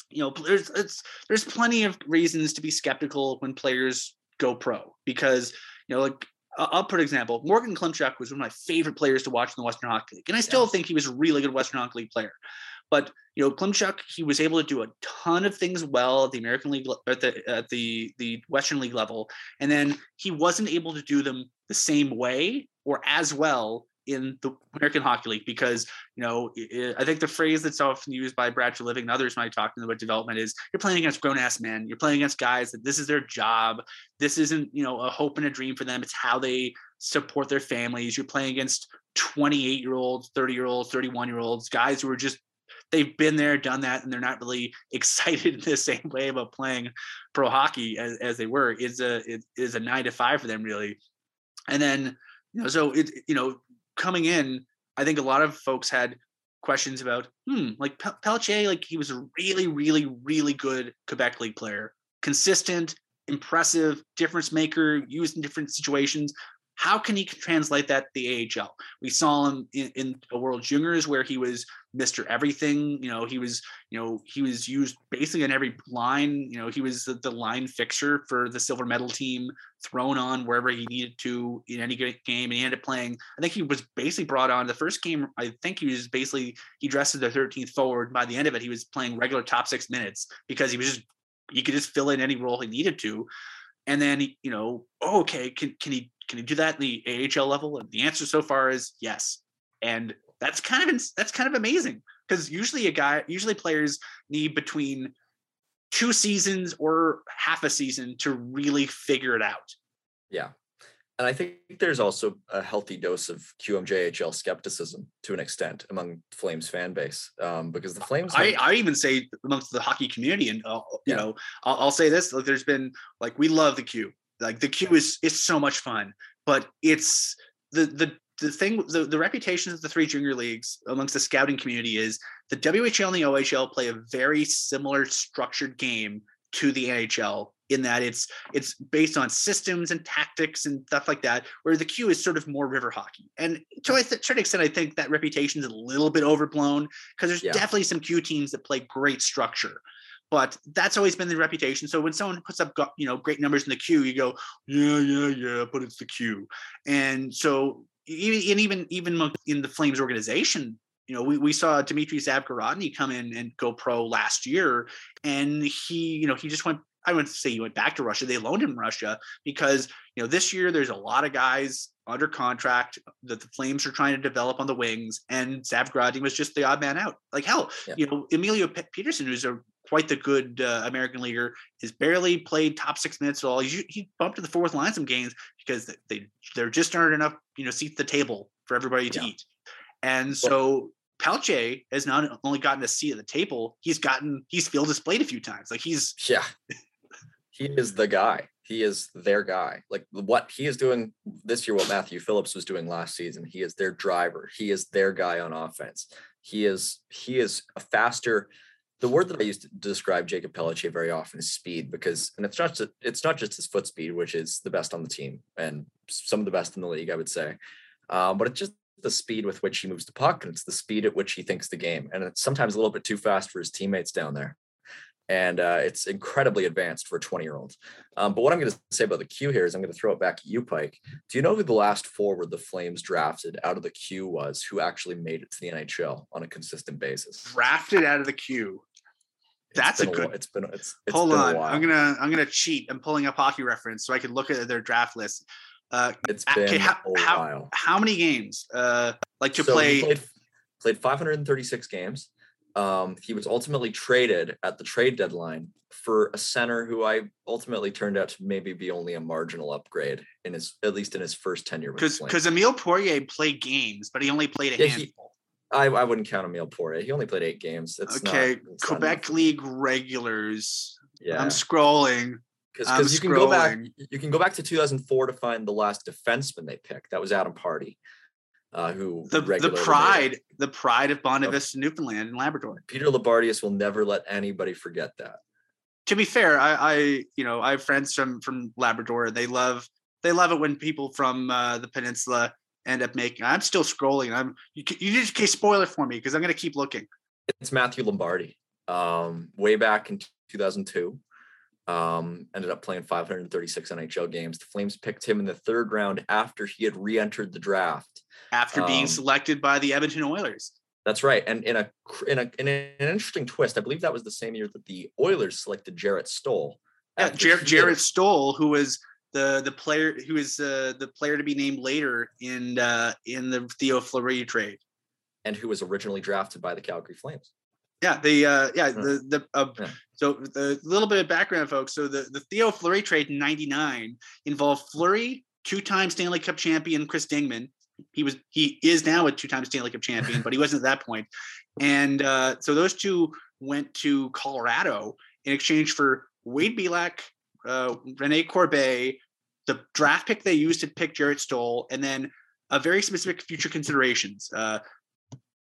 you know there's it's there's plenty of reasons to be skeptical when players go pro because you know like I'll put an example. Morgan Klimchuk was one of my favorite players to watch in the Western Hockey League, and I still Yes. think he was a really good Western Hockey League player. But you know, Klimchuk, he was able to do a ton of things well at the American League le- at the at the the Western League level, and then he wasn't able to do them the same way or as well in the American Hockey League because you know i- I think the phrase that's often used by Brad Treliving and others when I talk to them about development is you're playing against grown ass men. You're playing against guys that this is their job. This isn't you know a hope and a dream for them. It's how they support their families. You're playing against 28 year olds, 30 year olds, 31 year olds, guys who are just they've been there, done that, and they're not really excited in the same way about playing pro hockey as, as they were. It's a it is a nine to five for them really. And then you know, so it you know coming in, I think a lot of folks had questions about hmm like Pelche, like he was a really really really good Quebec League player, consistent, impressive, difference maker, used in different situations. How can he translate that to the AHL? We saw him in, in a World Juniors where he was Mr. Everything. You know, he was, you know, he was used basically on every line. You know, he was the, the line fixture for the silver medal team, thrown on wherever he needed to in any game. And he ended up playing, I think he was basically brought on the first game. I think he was basically, he dressed as the 13th forward. By the end of it, he was playing regular top six minutes because he was just, he could just fill in any role he needed to. And then, he, you know, oh, okay, can, can he, can he do that in the AHL level? And the answer so far is yes. And that's kind of that's kind of amazing because usually a guy usually players need between two seasons or half a season to really figure it out. Yeah. And I think there's also a healthy dose of QMJHL skepticism to an extent among Flames fan base um, because the Flames. I, I even say amongst the hockey community, and uh, you Yeah. know, I'll, I'll say this: like, there's been like we love the Q. Like the Q is it's so much fun, but it's the the the thing the, the reputations of the three junior leagues amongst the scouting community is the WHL and the OHL play a very similar structured game to the NHL in that it's it's based on systems and tactics and stuff like that, where the Q is sort of more river hockey. And to a certain extent, I think that reputation is a little bit overblown because there's Yeah. definitely some Q teams that play great structure. But that's always been the reputation. So when someone puts up, you know, great numbers in the Q, you go, yeah, yeah, yeah, but it's the Q. And so, e- and even even in the Flames organization, you know, we, we saw Dmitry Zavgorodny come in and go pro last year, and he, you know, he just went I wouldn't say he went back to Russia. They loaned him Russia because you know this year there's a lot of guys under contract that the Flames are trying to develop on the wings, and Zav was just the odd man out. Like hell, yeah. you know Emilio P- Pettersson, who's a quite the good uh, American leaguer, has barely played top six minutes at all. He, he bumped to the fourth line some games because they there just aren't enough you know seats at the table for everybody to yeah. eat, and so. Pelche has not only gotten a seat at the table, he's gotten he's filled his plate a few times. Like he's yeah, he is the guy. He is their guy. Like what he is doing this year, what Matthew Phillips was doing last season. He is their driver. He is their guy on offense. He is he is a faster. The word that I use to describe Jacob Pelletier very often is speed because, and it's not just, it's not just his foot speed, which is the best on the team and some of the best in the league, I would say. Um, but it's just the speed with which he moves the puck and it's the speed at which he thinks the game. And it's sometimes a little bit too fast for his teammates down there and uh, it's incredibly advanced for a 20 year old. Um, but what I'm going to say about the Q here is I'm going to throw it back at you, Pike. Do you know who the last forward the Flames drafted out of the Q was who actually made it to the NHL on a consistent basis? Drafted out of the Q. That's a good. A, it's been. It's, it's hold been on. I'm gonna. I'm gonna cheat. I'm pulling up hockey reference so I can look at their draft list. Uh, it's been okay, how, a how, while. How many games? Uh, like to so play. Played, played 536 games. Um, he was ultimately traded at the trade deadline for a center who I ultimately turned out to maybe be only a marginal upgrade in his at least in his first tenure. Because because Emile Poirier played games, but he only played a yeah, handful. I, I wouldn't count Emile Poirier. He only played eight games. It's okay. Not, Quebec League regulars. Yeah. I'm scrolling. Because you can go back you can go back to 2004 to find the last defenseman they picked. That was Adam Pardy, uh, who the, the pride the pride of Bonavista, Newfoundland and Labrador. Peter Loubardias will never let anybody forget that. To be fair, I, I you know I have friends from from Labrador. They love they love it when people from uh, the peninsula end up making. I'm still scrolling. I'm you, you just can't spoil it for me because I'm going to keep looking. It's Matthew Lombardi. Um, way back in 2002, um, ended up playing 536 NHL games. The Flames picked him in the third round after he had re-entered the draft after being um, selected by the Edmonton Oilers. That's right. And in a in a in an interesting twist, I believe that was the same year that the Oilers selected Jarrett Stoll. Yeah, Jar- Jarrett Stoll, who was the the player who is uh, the player to be named later in uh, in the Theo Fleury trade, and who was originally drafted by the Calgary Flames. Yeah, the uh, yeah the the uh, yeah. so the little bit of background, folks. So the the Theo Fleury trade in '99 involved Fleury, two-time Stanley Cup champion Chris Dingman, he was he is now a two-time Stanley Cup champion, but he wasn't at that point. And uh, so those two went to Colorado in exchange for Wade Belak, uh, Rene Corbet, the draft pick they used to pick Jarrett Stoll, and then a very specific future considerations. Uh,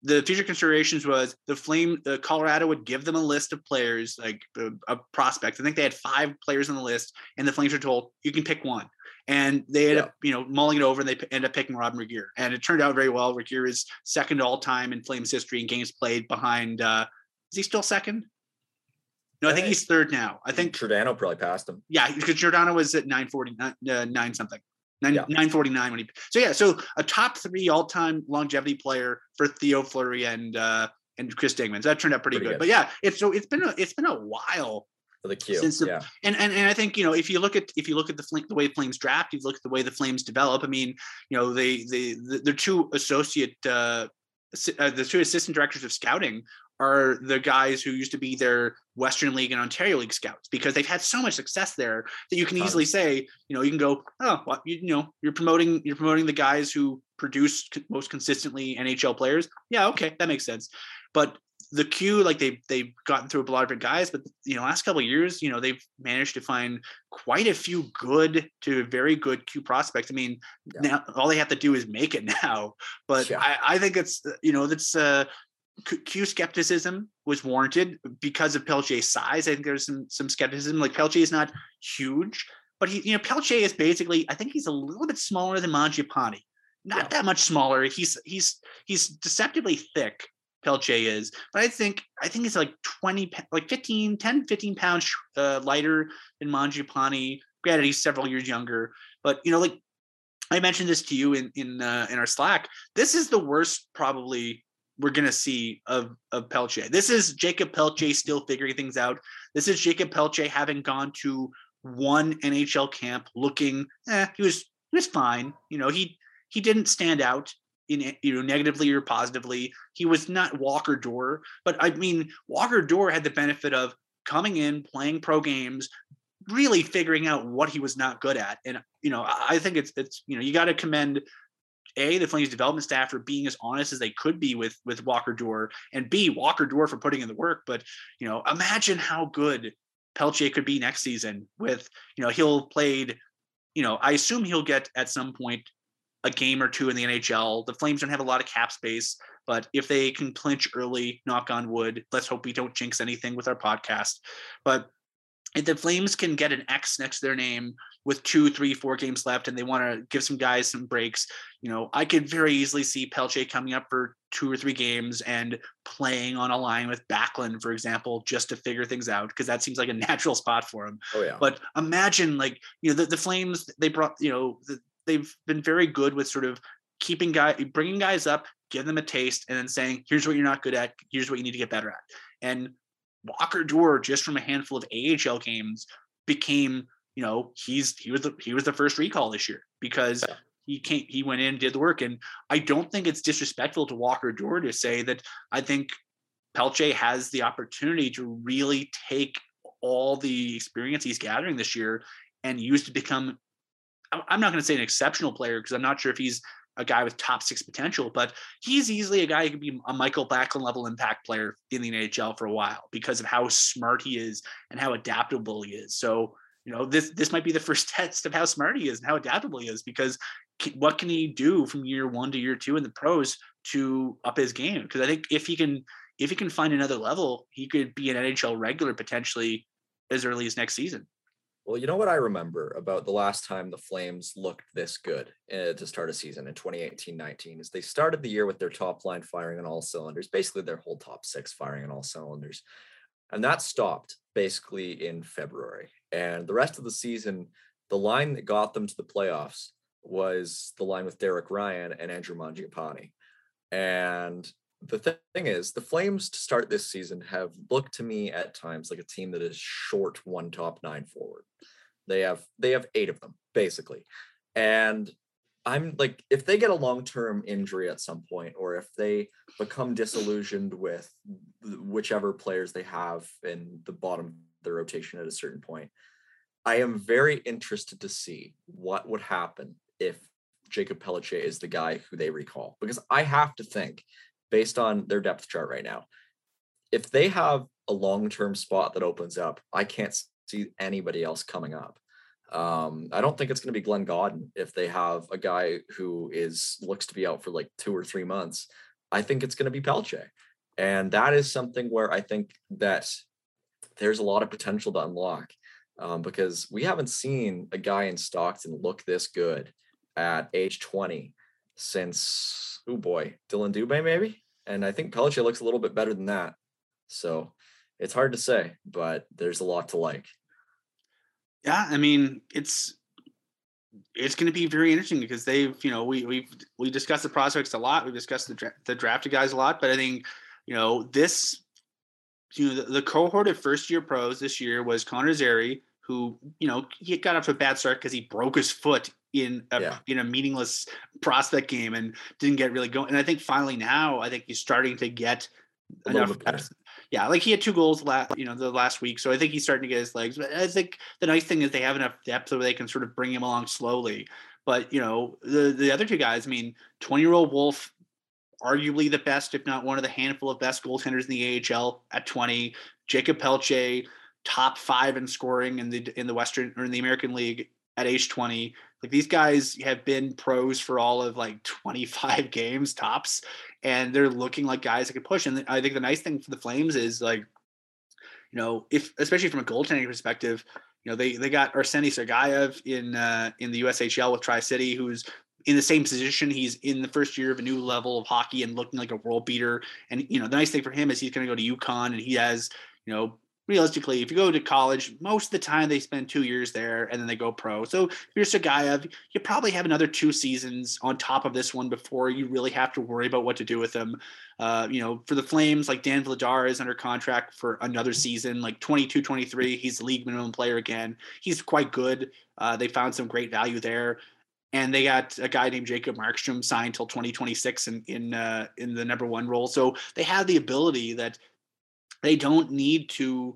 the future considerations was the flame the colorado would give them a list of players like a, a prospect i think they had five players on the list and the flames were told you can pick one and they end yeah. up, you know, mulling it over and they end up picking Robyn Regehr. And it turned out very well. Regehr is second all time in Flames history in games played behind, uh, is he still second? No, I think he's third now. I think Giordano probably passed him. Yeah, because Giordano was at 949, uh, nine something. Nine, yeah. 949 when he so yeah so a top three all-time longevity player for Theo Fleury and uh and Chris Dingman. So that turned out pretty, pretty good. good. But yeah, it's so it's been a it's been a while for the Q. Since the, yeah. And, and and I think you know if you look at if you look at the the way Flames draft, you look at the way the Flames develop. I mean, you know, they they the, two associate uh, uh, the two assistant directors of scouting are the guys who used to be their Western League and Ontario League scouts because they've had so much success there that you can easily say, you know, you can go, oh, well, you, you know, you're promoting you're promoting the guys who produce most consistently NHL players. Yeah, okay, that makes sense. But the Q, like they they've gotten through a lot of different guys, but you know, last couple of years, you know, they've managed to find quite a few good to very good Q prospects. I mean, yeah. now all they have to do is make it now. But yeah. I, I think it's you know that's uh Q skepticism was warranted because of Pelletier's size. I think there's some some skepticism. Like Pelletier is not huge, but he you know Pelletier is basically I think he's a little bit smaller than Mangiapane. Not yeah. that much smaller. He's he's he's deceptively thick Pelche is. But I think I think it's like 20, like 15, 10, 15 pounds uh, lighter than Mangiapane. Granted, he's several years younger. But you know, like I mentioned this to you in in uh, in our Slack. This is the worst probably we're gonna see of of Pelche. This is Jacob Pelche still figuring things out. This is Jacob Pelche having gone to one NHL camp, looking, eh, he was he was fine. You know, he he didn't stand out in you know negatively or positively. He was not Walker Duehr, but I mean Walker Duehr had the benefit of coming in, playing pro games, really figuring out what he was not good at. And you know, I think it's it's you know you got to commend a the Flames development staff for being as honest as they could be with with Walker Duehr, and B Walker Duehr for putting in the work. But you know, imagine how good Pelche could be next season. With you know, he'll played. You know, I assume he'll get at some point a game or two in the NHL. The Flames don't have a lot of cap space, but if they can clinch early, knock on wood, let's hope we don't jinx anything with our podcast. But if the Flames can get an X next to their name with two, three, four games left, and they want to give some guys some breaks, you know, I could very easily see Pelche coming up for two or three games and playing on a line with Backlund, for example, just to figure things out because that seems like a natural spot for him. Oh yeah. But imagine, like, you know, the, the Flames they brought, you know, the, they've been very good with sort of keeping guy, bringing guys up, giving them a taste, and then saying, "Here's what you're not good at. Here's what you need to get better at." And Walker Duehr, just from a handful of AHL games, became you know he's he was the he was the first recall this year because he came he went in did the work. And I don't think it's disrespectful to Walker Duehr to say that I think Pelche has the opportunity to really take all the experience he's gathering this year and use to become I'm not going to say an exceptional player because I'm not sure if he's a guy with top six potential, but he's easily a guy who could be a Michael Backlund level impact player in the NHL for a while because of how smart he is and how adaptable he is. So, you know, this this might be the first test of how smart he is and how adaptable he is because what can he do from year one to year two in the pros to up his game? Because I think if he can if he can find another level, he could be an NHL regular potentially as early as next season. Well, you know what I remember about the last time the Flames looked this good uh, to start a season in 2018-19 is they started the year with their top line firing on all cylinders, basically their whole top six firing on all cylinders. And that stopped basically in February. And the rest of the season, the line that got them to the playoffs was the line with Derek Ryan and Andrew Mangiapane. And the thing is, the Flames to start this season have looked to me at times like a team that is short one top nine forward. They have they have eight of them basically, and I'm like, if they get a long term injury at some point, or if they become disillusioned with whichever players they have in the bottom of the rotation at a certain point, I am very interested to see what would happen if Jacob Pelche is the guy who they recall, because I have to think based on their depth chart right now. If they have a long term spot that opens up, I can't see anybody else coming up. Um, I don't think it's going to be Glenn Gawdin if they have a guy who is looks to be out for like two or three months. I think it's going to be Pelche, and that is something where I think that there's a lot of potential to unlock um, because we haven't seen a guy in Stockton look this good at age 20 since oh boy, Dylan Dubé maybe, and I think Pelche looks a little bit better than that. So it's hard to say, but there's a lot to like. Yeah, I mean it's it's going to be very interesting because they've you know we we've we discussed the prospects a lot, we discussed the dra- the drafted guys a lot, but I think you know this you know the, the cohort of first year pros this year was Connor Zary, who you know he got off to a bad start because he broke his foot in a yeah. in a meaningless prospect game and didn't get really going. And I think finally now I think he's starting to get a enough. Yeah, like he had two goals last you know the last week, so I think he's starting to get his legs. But I think the nice thing is they have enough depth where they can sort of bring him along slowly. But you know the the other two guys, I mean, twenty year old Wolf arguably the best, if not one of the handful of best goaltenders in the AHL at 20. Jacob Pelche, top five in scoring in the in the Western or in the American League at age 20. Like these guys have been pros for all of like 25 games tops, and they're looking like guys that can push. And I think the nice thing for the Flames is like, you know, if especially from a goaltending perspective, you know, they they got Arseny Sergeev in uh, in the USHL with Tri City, who's in the same position. He's in the first year of a new level of hockey and looking like a world beater. And you know, the nice thing for him is he's going to go to UConn and he has you know realistically, if you go to college, most of the time they spend two years there and then they go pro. So if you're Sergeev, you probably have another two seasons on top of this one before you really have to worry about what to do with them. Uh, you know, for the Flames, like Dan Vladar is under contract for another season, like 22, 23. He's league minimum player again. He's quite good. Uh, they found some great value there. And they got a guy named Jacob Markstrom signed till 2026 in in uh, in the number one role. So they have the ability that they don't need to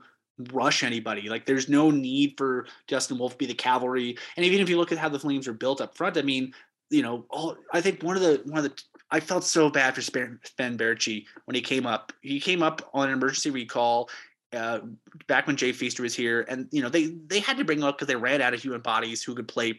rush anybody. Like there's no need for Dustin Wolf to be the cavalry. And even if you look at how the Flames are built up front, I mean, you know, all I think one of the one of the I felt so bad for Sven Baertschi when he came up. He came up on an emergency recall uh, back when Jay Feaster was here, and you know they they had to bring him up because they ran out of human bodies who could play,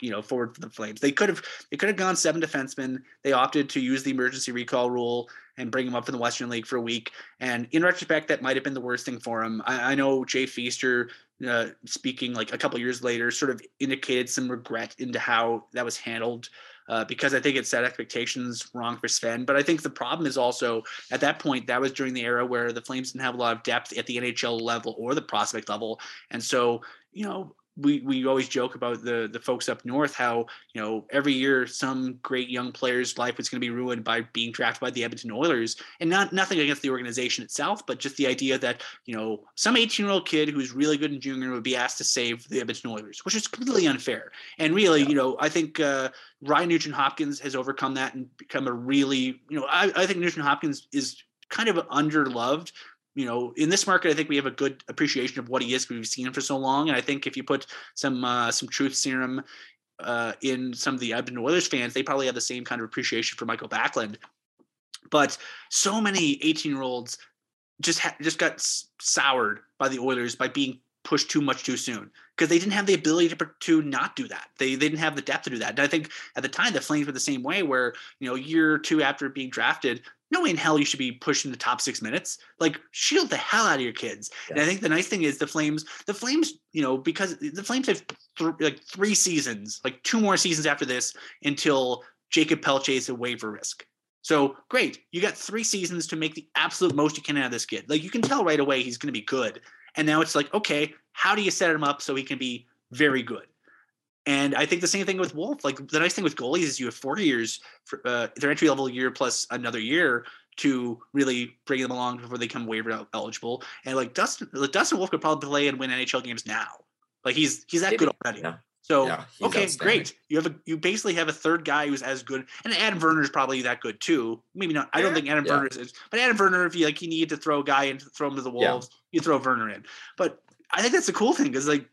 you know, forward for the Flames. They could have they could have gone seven defensemen. They opted to use the emergency recall rule and bring him up in the Western League for a week. And in retrospect, that might have been the worst thing for him. I, I know Jay Feaster, uh, speaking like a couple years later, sort of indicated some regret into how that was handled. Uh, because I think it set expectations wrong for Sven. But I think the problem is also at that point, that was during the era where the Flames didn't have a lot of depth at the NHL level or the prospect level. And so, you know, we we always joke about the the folks up north how you know every year some great young player's life is going to be ruined by being drafted by the Edmonton Oilers and not nothing against the organization itself but just the idea that you know some 18 year old kid who's really good in junior would be asked to save the Edmonton Oilers which is completely unfair and really yeah. you know I think uh, Ryan Nugent Hopkins has overcome that and become a really you know I, I think Nugent Hopkins is kind of underloved you know, in this market, I think we have a good appreciation of what he is we've seen him for so long. And I think if you put some uh, some truth serum uh, in some of the Edmonton Oilers fans, they probably have the same kind of appreciation for Michael Backlund. But so many 18 year olds just ha- just got soured by the Oilers by being pushed too much too soon because they didn't have the ability to to not do that. They, they didn't have the depth to do that. And I think at the time the Flames were the same way, where you know year or two after being drafted, no way in hell you should be pushing the top six minutes. Like shield the hell out of your kids. Yes. And I think the nice thing is the Flames, the Flames, you know, because the Flames have th- like three seasons, like two more seasons after this until Jacob Pelletier is a waiver risk. So great, you got three seasons to make the absolute most you can out of this kid. Like you can tell right away he's going to be good. And now it's like, okay, how do you set him up so he can be very good? And I think the same thing with Wolf. Like the nice thing with goalies is you have four years, for, uh, their entry level year plus another year to really bring them along before they become waiver eligible. And like Dustin, Dustin Wolf could probably play and win NHL games now. Like he's he's that Maybe. good already. Yeah. So yeah, okay, great. You have a you basically have a third guy who's as good, and Adam Werner is probably that good too. Maybe not. I don't think Adam yeah. Werner is, but Adam Werner, if you like, you need to throw a guy and throw him to the wolves, you throw Werner in. But I think that's the cool thing because like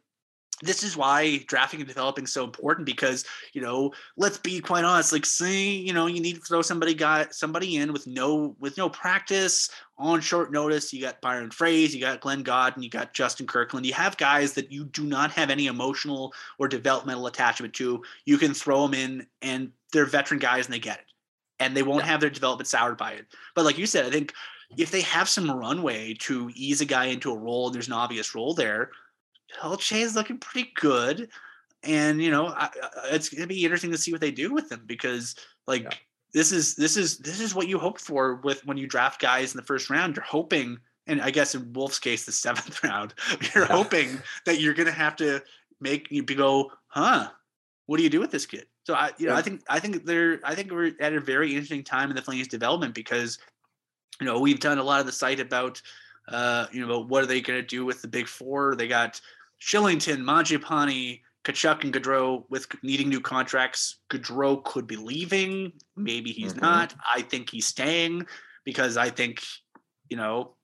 this is why drafting and developing is so important because you know let's be quite honest like say you know you need to throw somebody got somebody in with no with no practice on short notice you got byron froese you got glenn gawdin you got justin kirkland you have guys that you do not have any emotional or developmental attachment to you can throw them in and they're veteran guys and they get it and they won't have their development soured by it. But like you said i think if they have some runway to ease a guy into a role and there's an obvious role there Pelletier is looking pretty good, and you know I, uh, uh, it's gonna be interesting to see what they do with him because like yeah. this is this is this is what you hope for with when you draft guys in the first round. You're hoping, and I guess in Wolf's case, the seventh round, you're yeah. hoping that you're gonna have to make you go, huh? What do you do with this kid? So I, you know, yeah. I think I think they're I think we're at a very interesting time in the Flames development because, you know, we've done a lot of the site about, uh, you know, what are they going to do with the big four? They got Kylington, Mangiapane, Tkachuk, and Gaudreau with needing new contracts. Gaudreau could be leaving. Maybe he's mm-hmm. not. I think he's staying because I think, you know,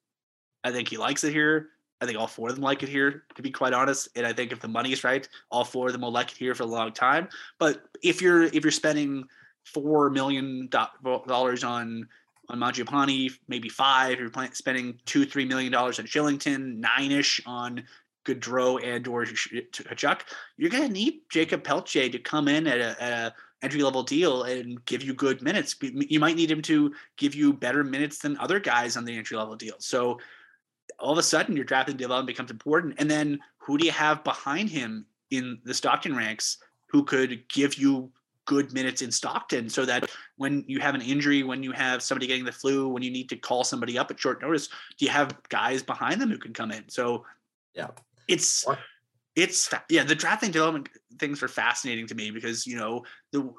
I think he likes it here. I think all four of them like it here, to be quite honest. And I think if the money is right, all four of them will like it here for a long time. But if you're if you're spending four million dollars on on Mangiapane, maybe five. You're spending two, three million dollars on Kylington, nine ish on Gaudreau and or Tkachuk, you're going to need Jacob Pelletier to come in at a, a entry level deal and give you good minutes. You might need him to give you better minutes than other guys on the entry level deal. So all of a sudden, your drafting development becomes important. And then who do you have behind him in the Stockton ranks who could give you good minutes in Stockton so that when you have an injury, when you have somebody getting the flu, when you need to call somebody up at short notice, do you have guys behind them who can come in? So yeah, it's it's yeah the drafting development things are fascinating to me because you know the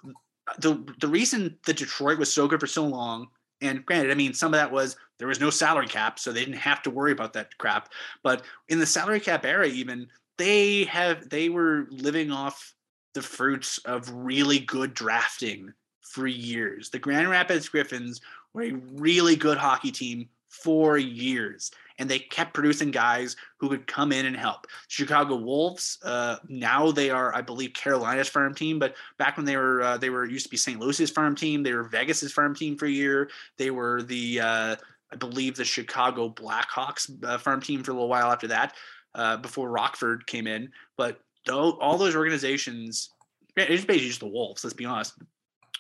the the reason that Detroit was so good for so long and granted I mean some of that was there was no salary cap so they didn't have to worry about that crap but in the salary cap era even they have they were living off the fruits of really good drafting for years the Grand Rapids Griffins were a really good hockey team for years and they kept producing guys who could come in and help. Chicago Wolves, uh, now they are, I believe, Carolina's farm team, but back when they were, uh, they were used to be St. Louis's farm team. They were Vegas's farm team for a year. They were the, uh, I believe, the Chicago Blackhawks uh, farm team for a little while after that, uh, before Rockford came in. But all those organizations, it's basically just the Wolves. Let's be honest.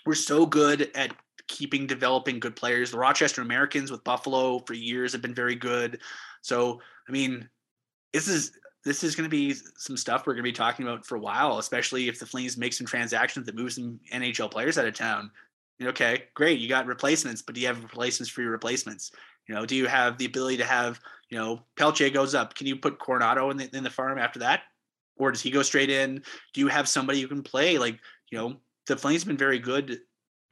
We're so good at keeping developing good players. The Rochester Americans with Buffalo for years have been very good. So, I mean, this is this is going to be some stuff we're going to be talking about for a while, especially if the Flames make some transactions that move some NHL players out of town. Okay, great. You got replacements, but do you have replacements for your replacements? You know, do you have the ability to have, you know, Pelletier goes up. Can you put Coronato in the in the farm after that? Or does he go straight in? Do you have somebody who can play? Like, you know, the Flames have been very good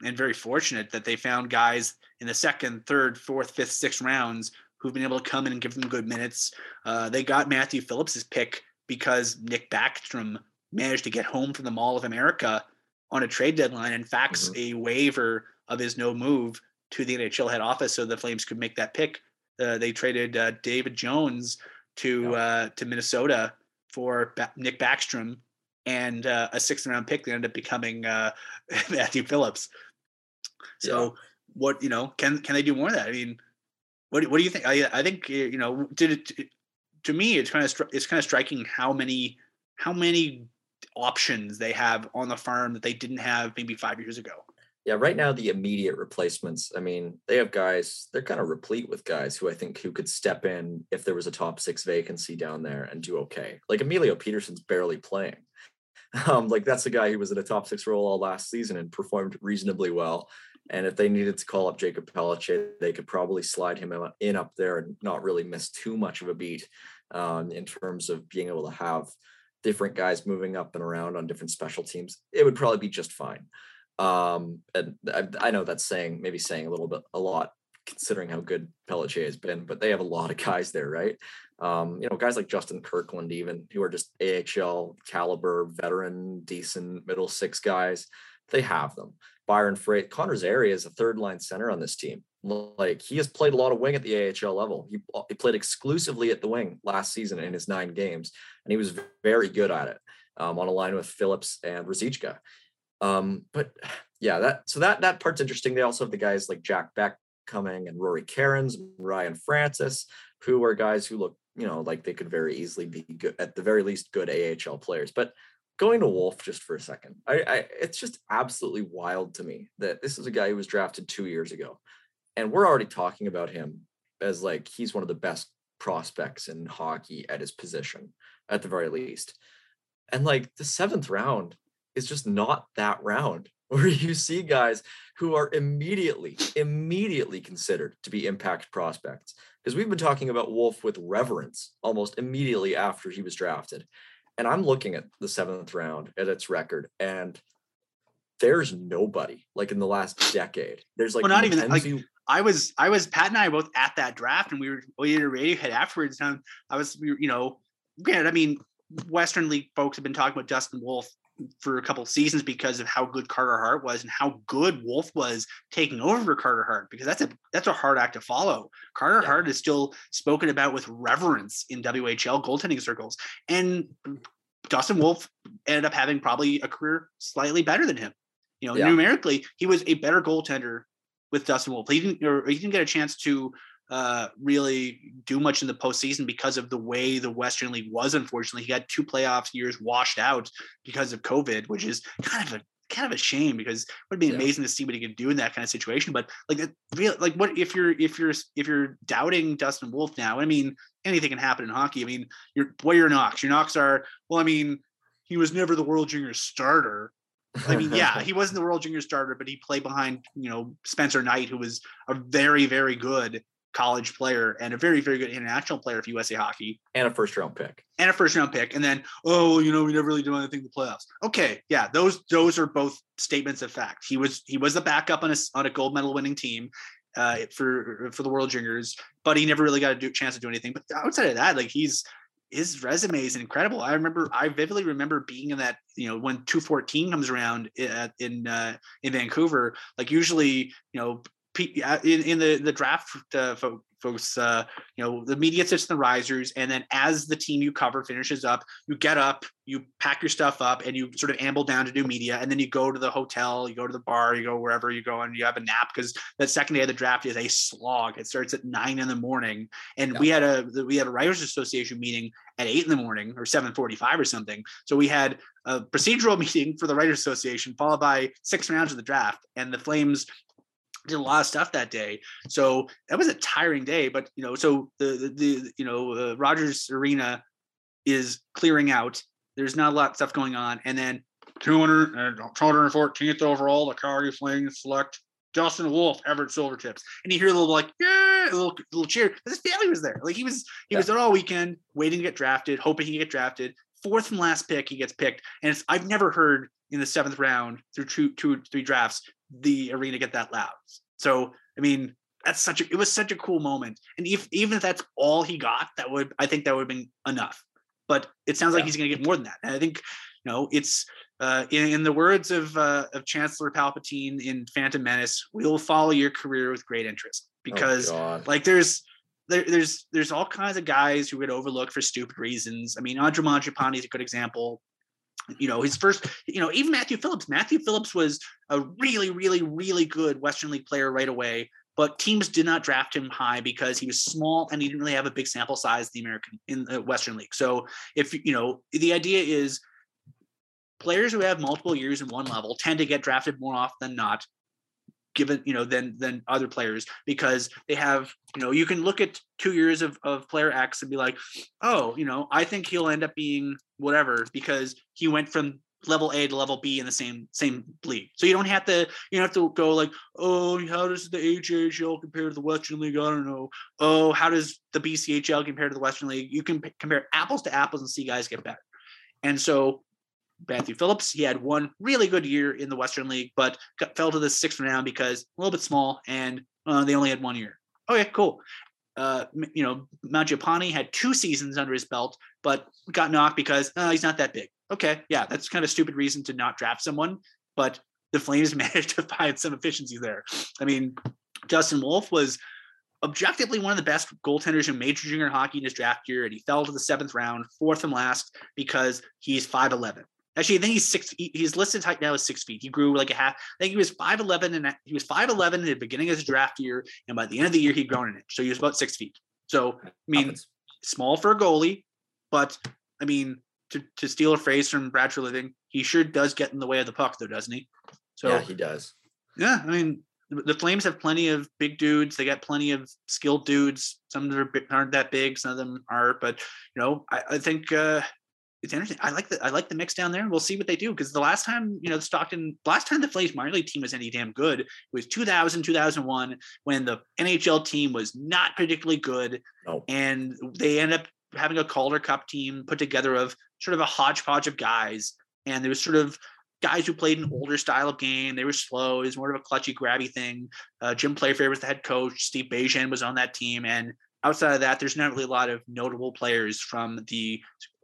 and very fortunate that they found guys in the second, third, fourth, fifth, sixth rounds who've been able to come in and give them good minutes. Uh, they got Matthew Phillips's pick because Nick Backstrom managed to get home from the Mall of America on a trade deadline and fax mm-hmm. a waiver of his no move to the NHL head office so the Flames could make that pick. Uh, they traded uh, David Jones to uh, to Minnesota for ba- Nick Backstrom and uh, a sixth round pick that ended up becoming uh, Matthew Phillips. So yeah. what you know can can they do more of that? I mean, what what do you think? I I think you know did it to me it's kind of it's kind of striking how many how many options they have on the farm that they didn't have maybe five years ago. Yeah, right now the immediate replacements. I mean, they have guys. They're kind of replete with guys who I think who could step in if there was a top six vacancy down there and do okay. Like Emilio Pettersson's barely playing. Um, like that's a guy who was in a top six role all last season and performed reasonably well. And if they needed to call up Jacob Pelletier, they could probably slide him in up there and not really miss too much of a beat um, in terms of being able to have different guys moving up and around on different special teams. It would probably be just fine. Um, and I, I know that's saying maybe saying a little bit a lot considering how good Pelletier has been, but they have a lot of guys there, right? Um, you know, guys like Justin Kirkland, even who are just AHL caliber, veteran, decent middle six guys. They have them. Byron Froese, Connor Zary is a third line center on this team. Like he has played a lot of wing at the AHL level. He, he played exclusively at the wing last season in his nine games, and he was very good at it um, on a line with Phillips and Ruzicka. Um, but yeah, that so that that part's interesting. They also have the guys like Jack Beck coming and Rory Kerins, Ryan Francis, who are guys who look, you know, like they could very easily be good at the very least good AHL players. But going to Wolf just for a second, I, I it's just absolutely wild to me that this is a guy who was drafted two years ago, and we're already talking about him as like he's one of the best prospects in hockey at his position at the very least. And like the seventh round is just not that round where you see guys who are immediately, immediately considered to be impact prospects. Because we've been talking about Wolf with reverence almost immediately after he was drafted. And I'm looking at the seventh round at its record, and there's nobody like in the last decade. There's like well, not even like I was I was Pat and I were both at that draft, and we were we did a Radiohead afterwards. And I was you know, granted, I mean, Western League folks have been talking about Dustin Wolf for a couple seasons because of how good Carter Hart was and how good Wolf was taking over for Carter Hart because that's a that's a hard act to follow. Carter yeah. Hart is still spoken about with reverence in WHL goaltending circles, and Dustin Wolf ended up having probably a career slightly better than him. You know, yeah. numerically, he was a better goaltender with Dustin Wolf. He didn't, or he didn't get a chance to uh, really do much in the postseason because of the way the Western League was. Unfortunately, he got two playoff years washed out because of COVID, which is kind of a kind of a shame because it would be yeah. amazing to see what he could do in that kind of situation. But like, real like, what if you're if you're if you're doubting Dustin Wolf now? I mean, anything can happen in hockey. I mean, your what are your knocks? Your knocks are well. I mean, he was never the World Junior starter. I mean, yeah, he wasn't the World Junior starter, but he played behind, you know, Spencer Knight, who was a very, very good college player and a very, very good international player for USA Hockey. And a first round pick. And a first round pick. And then, oh, you know, we never really do anything in the playoffs. Okay, yeah, those those are both statements of fact. He was he was the backup on a on a gold medal winning team uh, for for the World Juniors, but he never really got a do, chance to do anything. But outside of that, like he's his resume is incredible. I remember, I vividly remember being in that, you know, when 214 comes around in in, uh, in Vancouver. Like usually, you know, in, in the the draft uh, folks, uh, you know, the media sits in the risers, and then as the team you cover finishes up, you get up, you pack your stuff up, and you sort of amble down to do media, and then you go to the hotel, you go to the bar, you go wherever you go, and you have a nap because that second day of the draft is a slog. It starts at nine in the morning, and yeah. we had a we had a writers association meeting at eight in the morning or seven forty five or something. So we had a procedural meeting for the writers association followed by six rounds of the draft, and the Flames did a lot of stuff that day. So that was a tiring day. But you know, so the the, the you know uh, Rogers Arena is clearing out. There's not a lot of stuff going on, and then 200 and 214th overall, the Calgary Flames select Dustin Wolf, Everett Silvertips, and you hear a little like yeah, a little little cheer. His family was there. Like he was he yeah. was there all weekend, waiting to get drafted, hoping he get drafted. Fourth and last pick, he gets picked, and I've never heard in the seventh round through two, two, three drafts the arena get that loud. So I mean, that's such a it was such a cool moment. And if even if that's all he got, that would I think that would have been enough. But it sounds yeah. like he's going to get more than that. And I think you know it's uh, in, in, the words of uh, of Chancellor Palpatine in Phantom Menace, we will follow your career with great interest oh, because oh like there's there, there's there's all kinds of guys who get overlooked for stupid reasons. I mean, Andre Mangiapane is a good example you know, his first, you know, even Matthew Phillips. Matthew Phillips was a really, really, really good Western League player right away, but teams did not draft him high because he was small and he didn't really have a big sample size in the American in the Western League. So if you know, the idea is players who have multiple years in one level tend to get drafted more often than not given you know than than other players because they have you know you can look at two years of, of player x and be like oh you know i think he'll end up being whatever because he went from level a to level b in the same same league. So you don't have to you don't have to go like oh how does the AHL compare to the western league? I don't know. Oh how does the bchl compare to the western league? You can p- compare apples to apples and see guys get better. And so Matthew Phillips. He had one really good year in the Western League, but got, fell to the sixth round because a little bit small and uh, they only had one year. Okay, cool. Uh, you know, Mangiapane had two seasons under his belt, but got knocked because uh, he's not that big. Okay, yeah, that's kind of stupid reason to not draft someone, but the Flames managed to find some efficiency there. I mean, Dustin Wolf was objectively one of the best goaltenders in major junior hockey in his draft year, and he fell to the seventh round, fourth and last, because he's 5'11. Actually, I think he's six. He's listed height now as six feet. He grew like a half. I think he was five eleven, and he was five eleven in the beginning of his draft year, and by the end of the year, he'd grown an inch. So he was about six feet. So I mean, small for a goalie, but I mean, to to steal a phrase from Brad Treliving, he sure does get in the way of the puck, though, doesn't he? So yeah, he does. Yeah, I mean, the Flames have plenty of big dudes. They got plenty of skilled dudes. Some of them aren't that big. Some of them are, but you know, I, I think uh, it's interesting. I like the I like the mix down there. We'll see what they do because the last time you know the Stockton last time the Flames minor league team was any damn good it was 2000 2001 when the NHL team was not particularly good no. and they end up having a Calder Cup team put together of sort of a hodgepodge of guys and there was sort of guys who played an older style of game. They were slow. It was more of a clutchy, grabby thing. Uh, Jim Playfair was the head coach. Steve Begin was on that team, and outside of that, there's not really a lot of notable players from the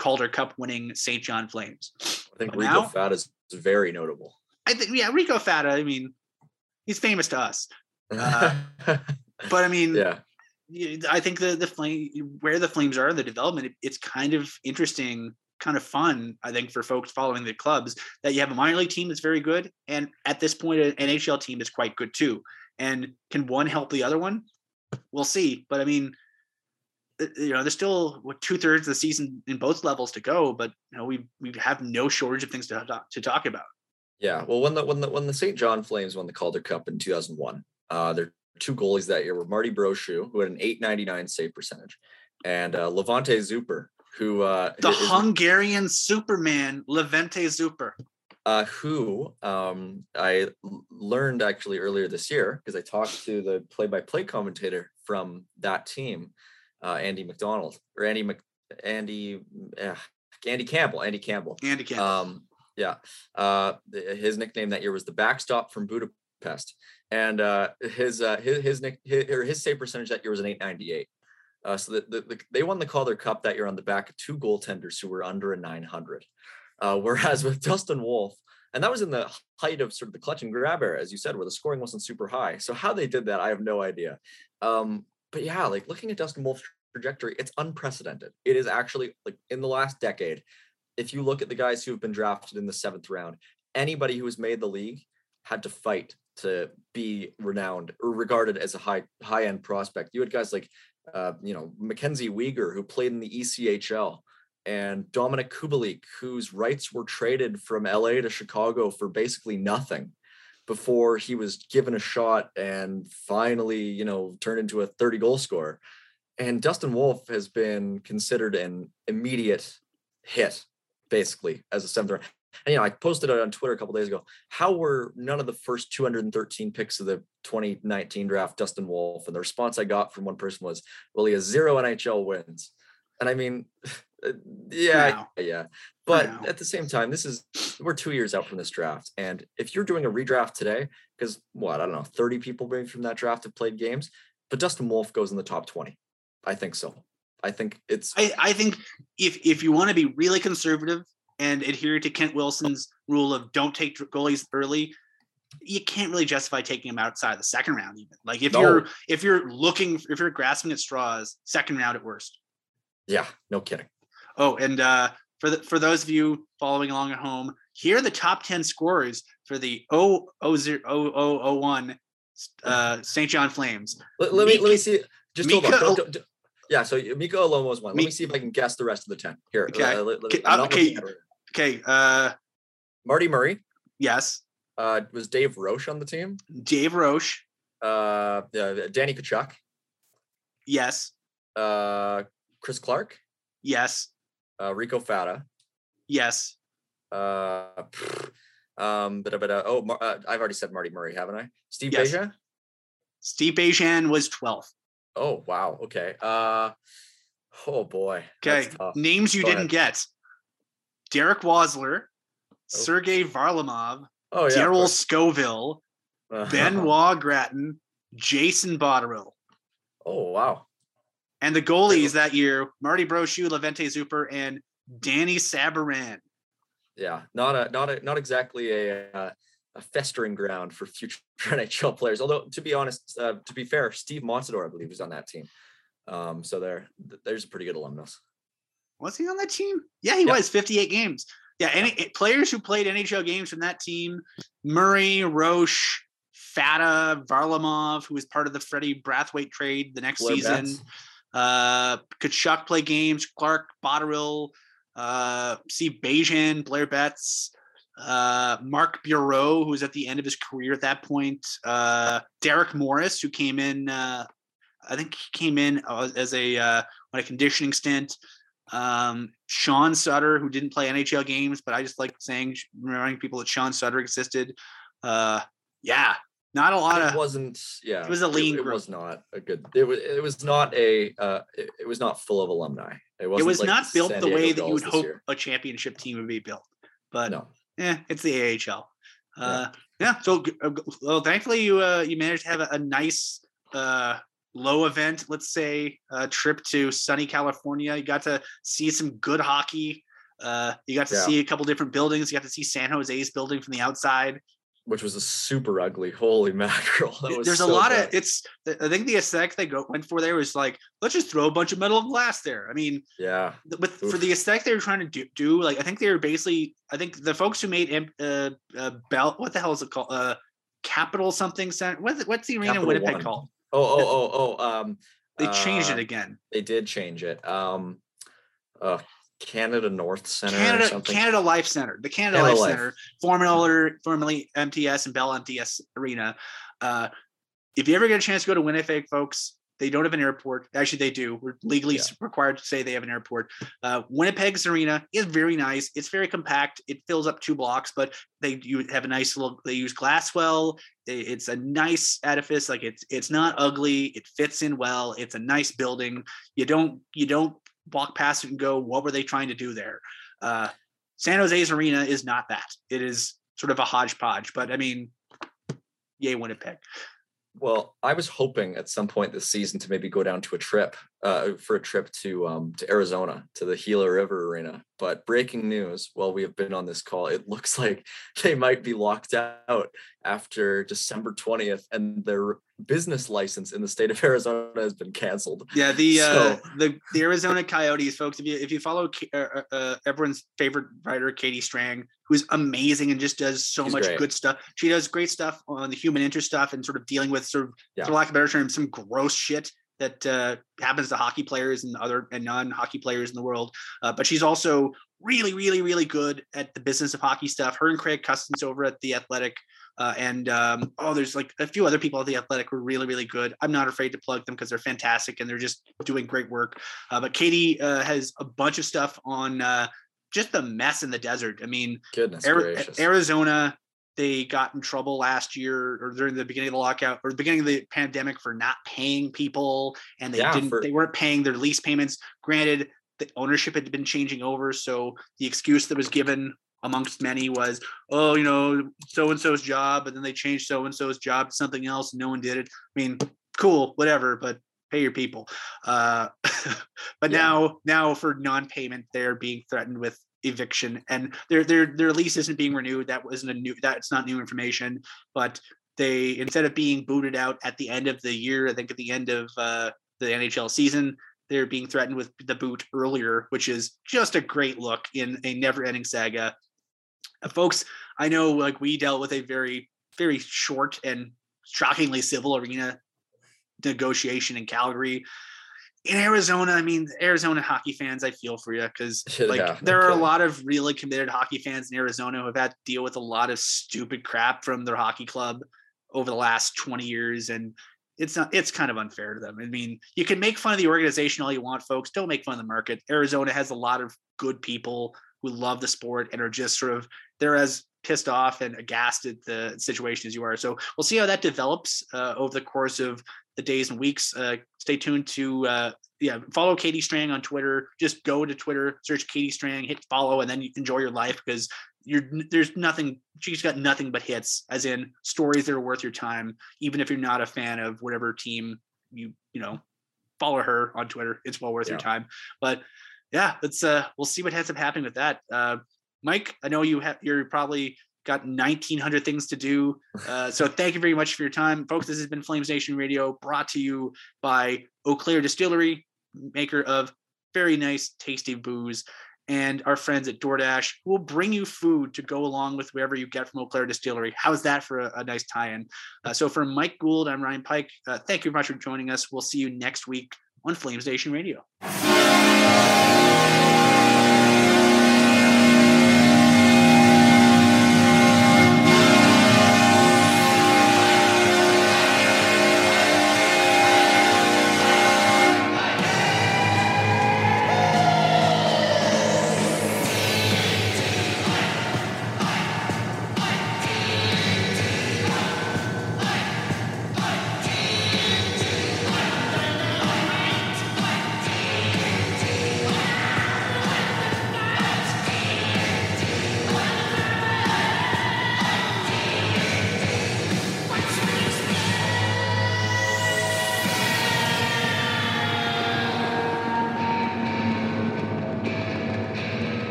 Calder Cup winning Saint John Flames. I think but Rico Fata is very notable. I think, yeah, Rico Fata. I mean, he's famous to us. Uh, but I mean, yeah, I think the the flame where the Flames are, in the development, it, it's kind of interesting, kind of fun. I think for folks following the clubs that you have a minor league team that's very good, and at this point, an NHL team is quite good too. And can one help the other one? We'll see. But I mean, you know, there's still what two thirds of the season in both levels to go, but you know, we we have no shortage of things to talk, to talk about. Yeah, well, when the when the when the Saint John Flames won the Calder Cup in 2001, uh, their two goalies that year were Marty Brochu, who had an 899 save percentage, and uh, Levente Szuper, who uh, the is, Hungarian Superman, Levente Szuper. uh, who um, I learned actually earlier this year because I talked to the play-by-play commentator from that team, uh, Andy McDonald or Andy Mc, Andy uh, Andy Campbell. Andy Campbell. Andy Campbell. Um, yeah. Uh, his nickname that year was the backstop from Budapest, and uh, his uh, his his nick his, or his save percentage that year was an 898. Uh, so the, the, the, they won the Calder Cup that year on the back of two goaltenders who were under a 900. Uh, whereas with Dustin Wolf, and that was in the height of sort of the clutch and grab era, as you said, where the scoring wasn't super high. So how they did that, I have no idea. Um, but yeah, like looking at Dustin Wolf's trajectory, it's unprecedented. It is actually like in the last decade. If you look at the guys who have been drafted in the seventh round, anybody who has made the league had to fight to be renowned or regarded as a high high end prospect. You had guys like uh, you know Mackenzie Weegar who played in the ECHL and Dominik Kubalik, whose rights were traded from LA to Chicago for basically nothing before he was given a shot and finally, you know, turned into a 30 goal scorer. And Dustin Wolf has been considered an immediate hit, basically, as a seventh round. And, you know, I posted it on Twitter a couple days ago. How were none of the first 213 picks of the 2019 draft Dustin Wolf? And the response I got from one person was, well, he has zero NHL wins. And I mean, Uh, yeah, Wow. yeah. But at the same time, this is we're two years out from this draft. And if you're doing a redraft today, because what, I don't know, 30 people maybe from that draft have played games, but Dustin Wolf goes in the top 20. I think so. I think it's I, I think if if you want to be really conservative and adhere to Kent Wilson's rule of don't take goalies early, you can't really justify taking them outside the second round even. Like if No. you're if you're looking if you're grasping at straws, second round at worst. yeah, no kidding. Oh, and uh, for the for those of you following along at home, here are the top ten scorers for the 001 uh, St. John Flames. Let, let me let me see. Just hold on. Mika don't- don't- yeah, so Miko alone was one. Let Mi- me see if I can guess the rest of the 10. Here. Okay. uh, let- Okay, uh, okay. looking at it right now. Okay, uh, Marty Murray. yes, Uh, was Dave Roche on the team? Dave Roche, Uh, yeah, Danny Tkaczuk. yes, Uh, Chris Clark. yes, Uh, Rico Fata. yes. Uh, um, but, but uh, oh, uh, I've already said Marty Murray, haven't I? Steve Yes. Begin. Steve Begin was 12th. Oh wow. Okay. Uh, oh boy. Okay, names you Go didn't ahead. get: Derek Walser, Sergei Varlamov, Oh yeah. Daryl. Scoville, Benoit Gratton, Jason Botterill. oh wow. And the goalies that year, Marty Brochu, Levente Szuper, and Danny Sabourin. yeah, not a not a not exactly a uh, a festering ground for future NHL players. Although to be honest, uh, to be fair, Steve Montador, I believe, was on that team. Um, so there, there's a pretty good alumnus. Was he on that team? Yeah, he Yeah. was 58 games. Yeah, any players who played NHL games from that team, Murray, Roche, Fata, Varlamov, who was part of the Freddie Brathwaite trade the next Blair season. Betts. Uh, Tkaczuk play games, Clark, Botterill, uh, see Begin, Blair Betts, uh, Mark Bureau, who was at the end of his career at that point, uh, Derek Morris, who came in, uh, I think he came in as a uh, on a conditioning stint. Um, Sean Sutter, who didn't play NHL games, but I just like saying, reminding people that Sean Sutter existed. Uh, yeah, not a lot it of. It wasn't yeah it was a lean it, group. was not a good it was it was not a uh it, it was not full of alumni it, It was like not built San the Diego way that you would hope year. a championship team would be built. But no yeah, it's the AHL. Uh, yeah. So uh, well, thankfully you uh, you managed to have a, a nice uh, low event, let's say, uh, trip to sunny California. You got to see some good hockey. Uh, you got to Yeah. see a couple different buildings. You got to see San Jose's building from the outside. Which was a super ugly holy mackerel that was There's a lot bad. of it's. I think the aesthetic they go, went for there was like, let's just throw a bunch of metal and glass there. I mean, yeah th- with for the aesthetic they were trying to do, do like I think they were basically I think the folks who made uh, uh Bell what the hell is it called uh Capital something center what's what's the arena in Capital Winnipeg One. called oh oh oh oh um they changed uh, it again they did change it um uh canada north center or Canada something Canada Life Center the Canada, Canada Life, Life. Center formerly formerly MTS and Bell MTS Arena uh if you ever get a chance to go to Winnipeg folks They don't have an airport. Actually, they do. We're legally Yeah. required to say they have an airport. Uh, Winnipeg's arena is very nice. It's very compact. It fills up two blocks, but they you have a nice little. They use Glasswell. It- It's a nice edifice. Like it's it's not ugly. It fits in well. It's a nice building. You don't you don't walk past it and go, what were they trying to do there? Uh, San Jose's arena is not that. It is sort of a hodgepodge. But I mean, yay Winnipeg. Well, I was hoping at some point this season to maybe go down to a trip, uh, for a trip to um to Arizona to the Gila River Arena. But breaking news: while we have been on this call, it looks like they might be locked out after December twentieth, and their business license in the state of Arizona has been canceled. Yeah, the uh, the the Arizona Coyotes, folks. If you if you follow uh, uh, everyone's favorite writer, Katie Strang, who's amazing and just does so She's much great. good stuff. She does great stuff on the human interest stuff and sort of dealing with sort of, Yeah. for lack of a better term, some gross shit that uh, happens to hockey players and other and non-hockey players in the world. Uh, but she's also really, really, really good at the business of hockey stuff. Her and Craig Custance over at the Athletic. Uh, and um, oh, there's like a few other people at the Athletic who are really, really good. I'm not afraid to plug them because they're fantastic and they're just doing great work. Uh, but Katie uh, has a bunch of stuff on uh, just the mess in the desert. I mean, Ari- Arizona, they got in trouble last year or during the beginning of the lockout or the beginning of the pandemic for not paying people, and they Yeah, didn't. for- They weren't paying their lease payments. Granted, the ownership had been changing over, so the excuse that was given amongst many was, "Oh, you know, so and so's job," but then they changed so and so's job to something else. And no one did it. I mean, cool, whatever, but pay your people. Uh, but Yeah. now, now for non-payment, they're being threatened with eviction, and their their their lease isn't being renewed. That wasn't a new. That's not new information. But they instead of being booted out at the end of the year, I think at the end of uh, the NHL season, they're being threatened with the boot earlier, which is just a great look in a never-ending saga. Uh, folks, I know like we dealt with a very very short and shockingly civil arena negotiation in Calgary. In Arizona, I mean, Arizona hockey fans, I feel for you because like Yeah, there are a lot of really committed hockey fans in Arizona who have had to deal with a lot of stupid crap from their hockey club over the last 20 years. And it's not it's kind of unfair to them. I mean, you can make fun of the organization all you want, folks. Don't make fun of the market. Arizona has a lot of good people who love the sport and are just sort of they're as pissed off and aghast at the situation as you are. So we'll see how that develops uh, over the course of the days and weeks. Uh, stay tuned to uh, yeah, follow Katie Strang on Twitter. Just go to Twitter, search Katie Strang, hit follow, and then you enjoy your life because you're there's nothing. She's got nothing but hits, as in stories that are worth your time, even if you're not a fan of whatever team you you know. Follow her on Twitter. It's well worth your time. But yeah, let's uh we'll see what ends up happening with that. Uh Mike, I know you have you're probably got 1900 things to do. Uh, so thank you very much for your time, folks. This has been Flames Nation Radio, brought to you by Eau Claire Distillery, maker of very nice, tasty booze, and our friends at DoorDash, will bring you food to go along with wherever you get from Eau Claire Distillery. How's that for a, a nice tie-in? Uh, so for Mike Gould, I'm Ryan Pike. Uh, thank you very much for joining us. We'll see you next week on Flames Nation Radio.